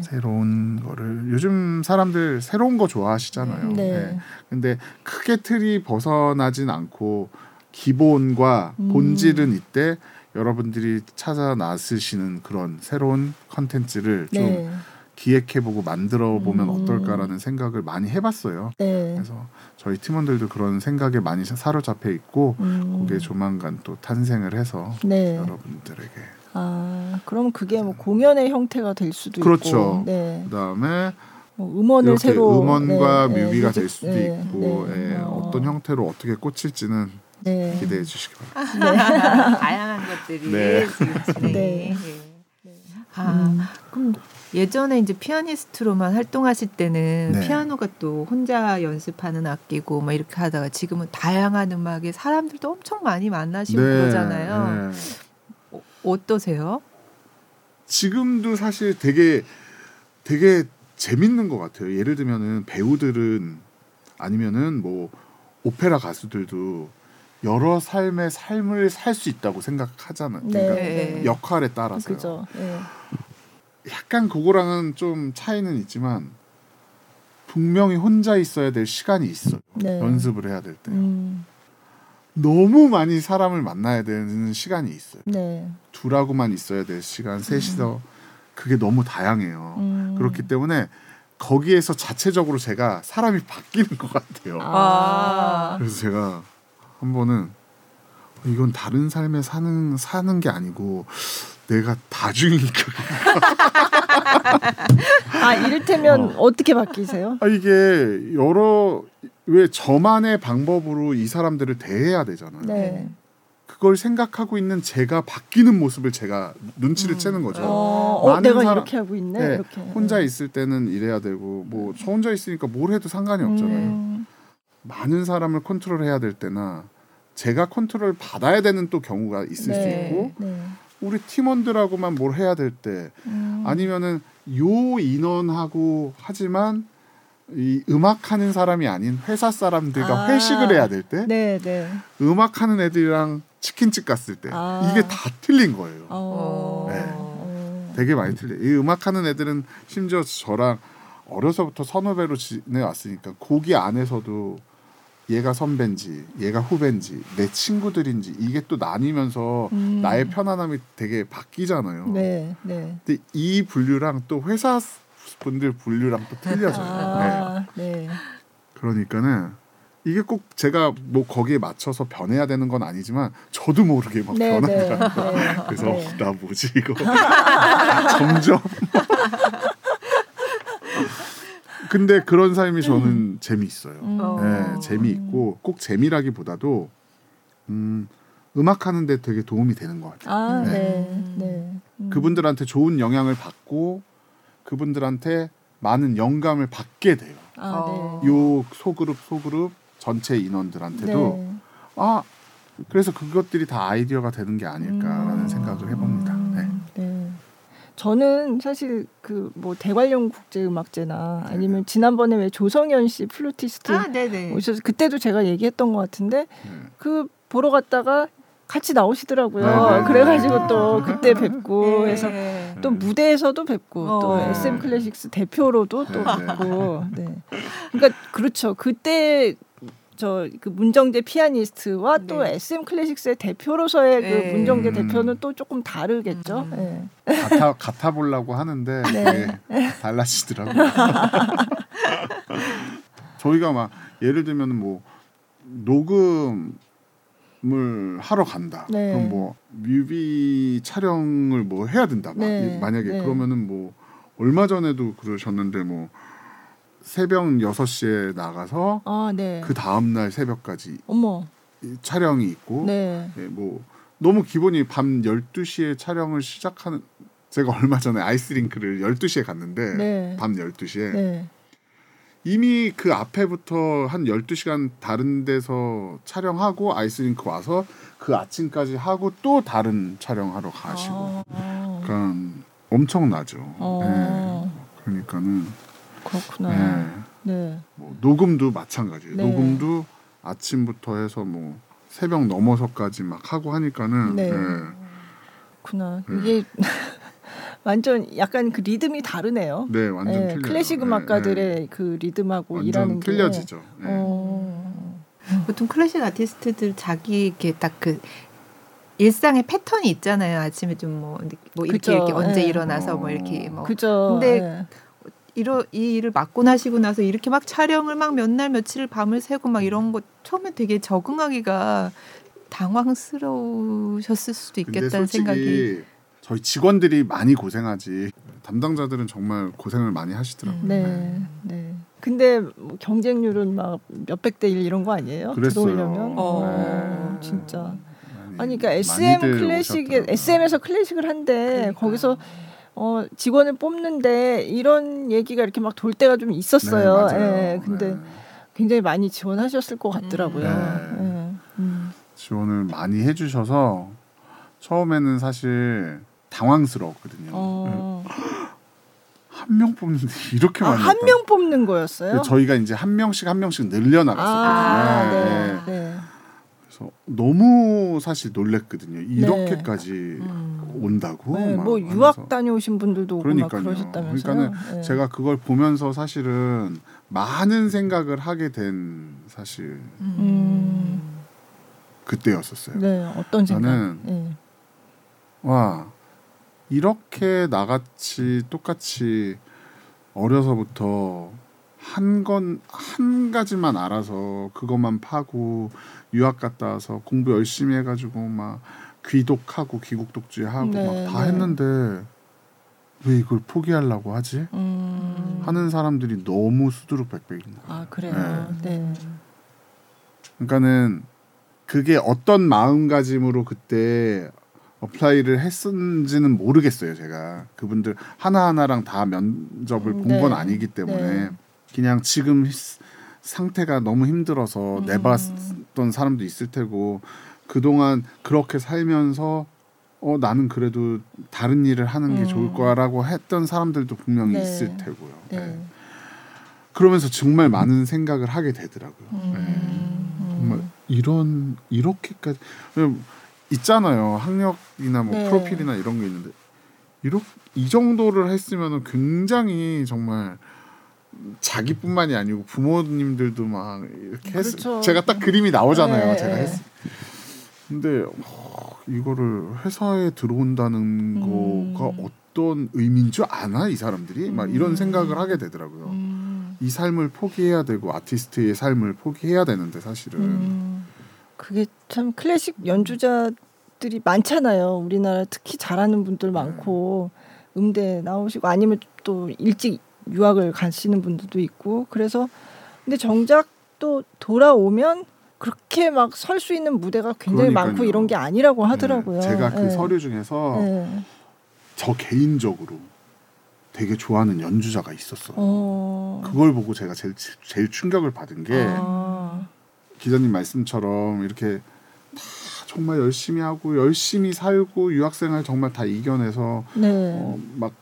새로운 거를 요즘 사람들 새로운 거 좋아하시잖아요. 네. 예. 근데 크게 틀이 벗어나진 않고 기본과 음. 본질은 이때 여러분들이 찾아 나서시는 그런 새로운 컨텐츠를 좀 네. 기획해보고 만들어 보면 음. 어떨까라는 생각을 많이 해봤어요. 네. 그래서 저희 팀원들도 그런 생각에 많이 사로잡혀 있고 음. 그게 조만간 또 탄생을 해서 네. 여러분들에게 아, 그럼 그게 뭐 공연의 형태가 될 수도 그렇죠. 있고. 네. 그다음에 뭐 음원을 이렇게 새로 음원과 네, 뮤비가 뮤직- 될 수도 네, 있고 네. 예, 어. 어떤 형태로 어떻게 꽂힐지는 네. 기대해 주시기 바랍니다. 다양한 것들이 네. 네. 아, 음. 그럼 예전에 이제 피아니스트로만 활동하실 때는 네. 피아노가 또 혼자 연습하는 악기고 막 이렇게 하다가 지금은 다양한 음악에 사람들도 엄청 많이 만나시고 그러잖아요. 네. 어, 어떠세요? 지금도 사실 되게 되게 재밌는 것 같아요. 예를 들면은 배우들은 아니면은 뭐 오페라 가수들도 여러 삶의 삶을 살 수 있다고 생각하잖아요. 네. 그러니까 네. 역할에 따라서요. 그죠. 네. 약간 그거랑은 좀 차이는 있지만 분명히 혼자 있어야 될 시간이 있어요. 네. 연습을 해야 될 때. 음. 너무 많이 사람을 만나야 되는 시간이 있어요. 네. 둘하고만 있어야 될 시간, 셋이서 그게 너무 다양해요. 음. 그렇기 때문에 거기에서 자체적으로 제가 사람이 바뀌는 것 같아요. 아. 그래서 제가 한 번은 이건 다른 삶에 사는 사는 게 아니고 내가 다 중이니까 아, 이를테면 어. 떻게 바뀌세요? 아, 이게 여러 왜 저만의 방법으로 이 사람들을 대해야 되잖아요. 네. 그걸 생각하고 있는 제가 바뀌는 모습을 제가 눈치를 음. 채는 거죠. 어, 어 내가 사람- 이렇게 하고 있네. 네, 이렇게. 혼자 있을 때는 이래야 되고 뭐 저 혼자 있으니까 뭘 해도 상관이 없잖아요. 음. 많은 사람을 컨트롤해야 될 때나 제가 컨트롤 받아야 되는 또 경우가 있을 수 네. 있고 네. 우리 팀원들하고만 뭘 해야 될때 음. 아니면은 요 인원하고 하지만 이 음악하는 사람이 아닌 회사 사람들과 아. 회식을 해야 될 때 네, 네. 음악하는 애들이랑 치킨집 갔을 때 아. 이게 다 틀린 거예요. 어. 네. 어. 되게 많이 틀려. 이 음악하는 애들은 심지어 저랑 어려서부터 선후배로 지내왔으니까 거기 안에서도 얘가 선배인지 얘가 후배인지 내 친구들인지 이게 또 나뉘면서 음. 나의 편안함이 되게 바뀌잖아요. 네, 네. 근데 이 분류랑 또 회사 분들 분류랑 또 틀려져요. 네. 아, 네. 그러니까는 이게 꼭 제가 뭐 거기에 맞춰서 변해야 되는 건 아니지만 저도 모르게 막 네, 네. 변하더라고요. 네. 그래서 네. 나 뭐지 이거 점점 근데 그런 삶이 저는 재미있어요. 음. 어. 네, 재미있고 꼭 재미라기보다도 음, 음악 하는데 되게 도움이 되는 것 같아요. 아, 네. 네. 네. 음. 그분들한테 좋은 영향을 받고 그분들한테 많은 영감을 받게 돼요. 아, 어. 네. 요 소그룹 소그룹 전체 인원들한테도 네. 아 그래서 그것들이 다 아이디어가 되는 게 아닐까라는 음. 생각을 해봅니다. 네. 네. 저는 사실 그 뭐 대관령 국제음악제나 아니면 지난번에 왜 조성현 씨 플루티스트 아, 네네. 오셔서 그때도 제가 얘기했던 것 같은데 네. 그 보러 갔다가 같이 나오시더라고요. 네, 네, 그래가지고 네. 또 그때 뵙고 해서 네. 또 무대에서도 뵙고 또 어. SM 클래식스 대표로도 또 네, 네. 뵙고 네. 그러니까 그렇죠. 그때 저 그 문정대 피아니스트와 또 네. SM 클래식스의 대표로서의 네. 그 문정대 음. 대표는 또 조금 다르겠죠. 음. 예. 같아 같아 보려고 하는데 네. 그게 달라지더라고요. 저희가 막 예를 들면 뭐 녹음을 하러 간다. 네. 그럼 뭐 뮤비 촬영을 뭐 해야 된다. 막 네. 이- 만약에 네. 그러면은 뭐 얼마 전에도 그러셨는데 뭐 새벽 6시에 나가서 아, 네. 그 다음 날 새벽까지 어머. 이 촬영이 있고 네. 예, 뭐 너무 기본이 밤 12시에 촬영을 시작하는 제가 얼마 전에 아이스링크를 12시에 갔는데 네. 밤 12시에 네. 이미 그 앞에부터 한 12시간 다른 데서 촬영하고 아이스링크 와서 그 아침까지 하고 또 다른 촬영하러 가시고 아, 그러니까 엄청나죠. 어. 예. 그러니까는 그렇구나. 예. 네. 뭐 녹음도 마찬가지예요. 네. 녹음도 아침부터 해서 뭐 새벽 넘어서까지 막 하고 하니까는 네. 예. 그렇구나. 네. 이게 완전 약간 그 리듬이 다르네요. 네, 완전 예, 틀려요. 클래식 예, 음악가들의 예. 그 리듬하고 완전 일하는 게 틀려지죠. 예. 어. 보통 클래식 아티스트들 자기 이렇게 딱 그 일상의 패턴이 있잖아요. 아침에 좀뭐뭐 이렇게 그죠. 이렇게 언제 예. 일어나서 뭐 어. 이렇게 뭐 그죠. 근데 예. 이러 이 일을 맡고 나시고 나서 이렇게 막 촬영을 막 몇 날 며칠 밤을 새고 막 이런 거 처음에 되게 적응하기가 당황스러우셨을 수도 있겠다는 생각이 저희 직원들이 많이 고생하지 담당자들은 정말 고생을 많이 하시더라고요. 음. 네, 네. 근데 뭐 경쟁률은 막 몇백 대 일 이런 거 아니에요? 그랬어요. 들어오려면? 어. 네. 진짜. 많이- 아니 그러니까 SM 클래식에 오셨더라고요. SM에서 클래식을 한데 그러니까. 거기서 어 직원을 뽑는데 이런 얘기가 이렇게 막 돌 때가 좀 네, 있었어요. 맞아요. 예. 근데 네. 굉장히 많이 지원하셨을 것 같더라고요. 네. 예. 음. 지원을 많이 해주셔서 처음에는 사실 당황스러웠거든요. 어. 한 명 뽑는데 이렇게 아, 많이 한 했다. 명 뽑는 거였어요? 저희가 이제 한 명씩 한 명씩 늘려나갔었거든요. 아, 네. 네. 네. 그래서 너무 사실 놀랬거든요. 이렇게까지 음. 온다고. 네, 막뭐 하면서. 유학 다녀오신 분들도 그러니까요. 그러셨다면서요. 그러니까는 네. 제가 그걸 보면서 사실은 많은 생각을 하게 된 사실 음. 그때였었어요. 네, 어떤 생각? 저는 네. 와 이렇게 나같이 똑같이 어려서부터 한건한 가지만 알아서 그것만 파고 유학 갔다 와서 공부 열심히 해가지고 막 귀독하고 귀국독주하고 네, 막다 네. 했는데 왜 이걸 포기하려고 하지? 음. 하는 사람들이 너무 수두룩백백인 거예요. 아 그래요. 네. 그러니까는 그게 어떤 마음가짐으로 그때 apply를 했는지는 모르겠어요. 제가 그분들 하나 하나랑 다 면접을 음, 본건 네. 아니기 때문에 네. 그냥 지금 히- 상태가 너무 힘들어서 음. 내봤던 사람도 있을 테고 그동안 그렇게 살면서 어 나는 그래도 다른 일을 하는 게 음. 좋을 거라고 했던 사람들도 분명히 네. 있을 테고요. 네. 네. 그러면서 정말 많은 생각을 하게 되더라고요. 네. 음. 정말 이런 이렇게까지 있잖아요 학력이나 뭐 네. 프로필이나 이런 게 있는데 이렇 이 정도를 했으면은 굉장히 정말 자기뿐만이 아니고 부모님들도 막 이렇게 했 그렇죠. 제가 딱 그림이 나오잖아요 네, 제가 네. 했 근데 어, 이거를 회사에 들어온다는 음. 거가 어떤 의미인 줄 아나 이 사람들이 막 이런 음. 생각을 하게 되더라고요. 음. 이 삶을 포기해야 되고 아티스트의 삶을 포기해야 되는데 사실은 음. 그게 참 클래식 연주자들이 많잖아요. 우리나라 특히 잘하는 분들 많고 음대 나오시고 아니면 또 일찍 유학을 가시는 분들도 있고 그래서 근데 정작 또 돌아오면 그렇게 막 설 수 있는 무대가 굉장히 그러니까요. 많고 이런 게 아니라고 하더라고요. 네, 제가 그 네. 서류 중에서 네. 저 개인적으로 되게 좋아하는 연주자가 있었어요. 어. 그걸 보고 제가 제일 제일 충격을 받은 게 아. 기자님 말씀처럼 이렇게 다 정말 열심히 하고 열심히 살고 유학생활 정말 다 이겨내서 네. 어, 막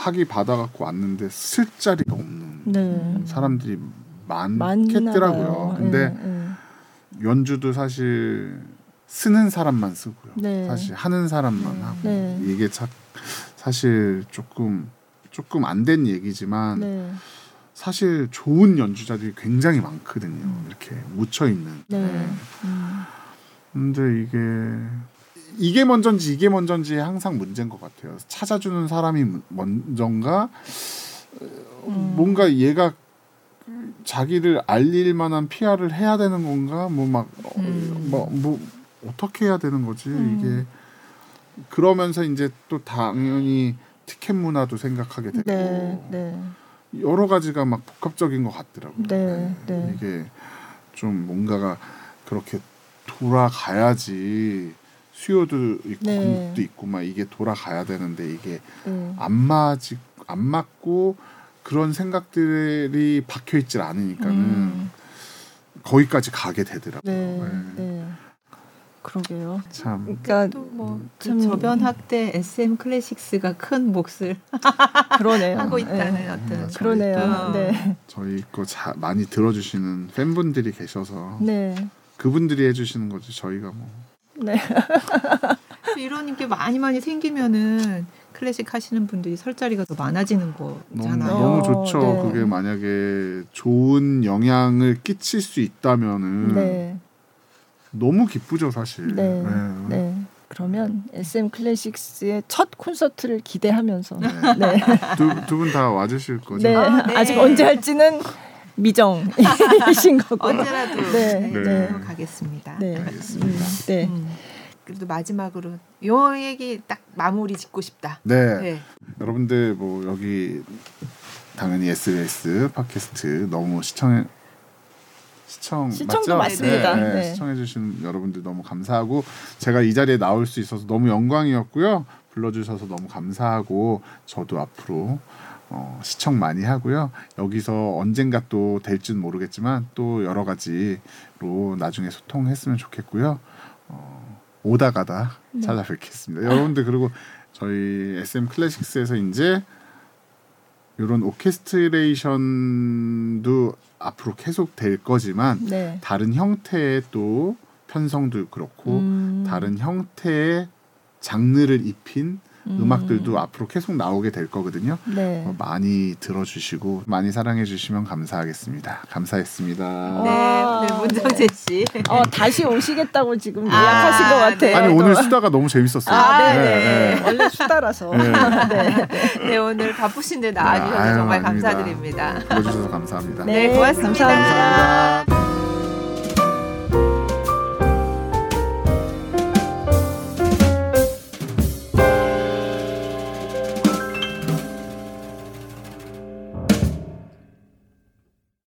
학위 받아갖고 왔는데 쓸 자리가 없는 네. 사람들이 많겠더라고요. 근데 네, 네. 연주도 사실 쓰는 사람만 쓰고요. 네. 사실 하는 사람만 음. 하고 네. 이게 차, 사실 조금 조금 안 된 얘기지만 네. 사실 좋은 연주자들이 굉장히 많거든요. 이렇게 묻혀 있는. 네. 음. 근데 이게 이게 먼저인지 이게 먼저인지 항상 문제인 것 같아요. 찾아주는 사람이 먼저인가 음. 뭔가 얘가 자기를 알릴 만한 PR을 해야 되는 건가 뭐막뭐 음. 뭐 어떻게 해야 되는 거지 음. 이게 그러면서 이제 또 당연히 티켓 문화도 생각하게 되고 네. 네. 여러 가지가 막 복합적인 것 같더라고요. 네. 네. 이게 좀 뭔가가 그렇게 돌아가야지 수요도 있고 네. 공급도 있고 막 이게 돌아가야 되는데 이게 네. 안 맞지 안 맞고 그런 생각들이 박혀 있질 않으니까는 음. 거기까지 가게 되더라고요. 네. 네. 네. 그러게요. 참 그러니까 또뭐 참- 저변 학대 SM 클래식스가 큰 몫을 그러네요. 하고 있다는 네. 어떤 맞아요. 그러네요. 어. 네. 저희 거 자, 많이 들어주시는 팬분들이 계셔서 네. 그분들이 해주시는 거지 저희가 뭐 네. 이런 게 많이 많이 생기면은 클래식 하시는 분들이 설 자리가 더 많아지는 너무 거잖아요. 너무 좋죠. 네. 그게 만약에 좋은 영향을 끼칠 수 있다면은 네. 너무 기쁘죠 사실. 네. 네. 그러면 SM 클래식스의 첫 콘서트를 기대하면서 네. 두두 분다 와주실 거죠? 네. 아, 네. 아직 언제 할지는 미정이신 거고. 언제라도 네. 네, 네. 네. 가겠습니다. 네. 알겠습니다. 음, 네. 음. 그래도 마지막으로 요 얘기 딱 마무리 짓고 싶다. 네. 네. 여러분들 뭐 여기 당연히 SBS 팟캐스트 너무 시청해 시청 시청도 맞죠? 맞습니다. 네, 네. 시청해주신 여러분들 너무 감사하고 제가 이 자리에 나올 수 있어서 너무 영광이었고요. 불러주셔서 너무 감사하고 저도 앞으로 어, 시청 많이 하고요. 여기서 언젠가 또 될지는 모르겠지만 또 여러 가지로 나중에 소통했으면 좋겠고요. 어, 오다 가다 네. 찾아뵙겠습니다. 여러분들 그리고 저희 SM 클래식스에서 이제 이런 오케스트레이션도 앞으로 계속 될 거지만 네. 다른 형태의 또 편성도 그렇고 음. 다른 형태의 장르를 입힌 음. 악들도 앞으로 계속 나오게 될 거거든요. 네. 어, 많이 들어주시고 많이 사랑해 주시면 감사하겠습니다. 감사했습니다. 네, 와. 오늘 문정재 씨. 어, 다시 오시겠다고 지금 아, 예약하신 것 같아요. 아니 오늘 또. 수다가 너무 재밌었어요. 아, 네, 네, 네. 네. 원래 수다라서. 네. 네. 네, 오늘 바쁘신데 나와주셔서 아유, 정말 아닙니다. 감사드립니다. 불러주셔서 감사합니다. 네, 네, 고맙습니다. 감사합니다. 감사합니다.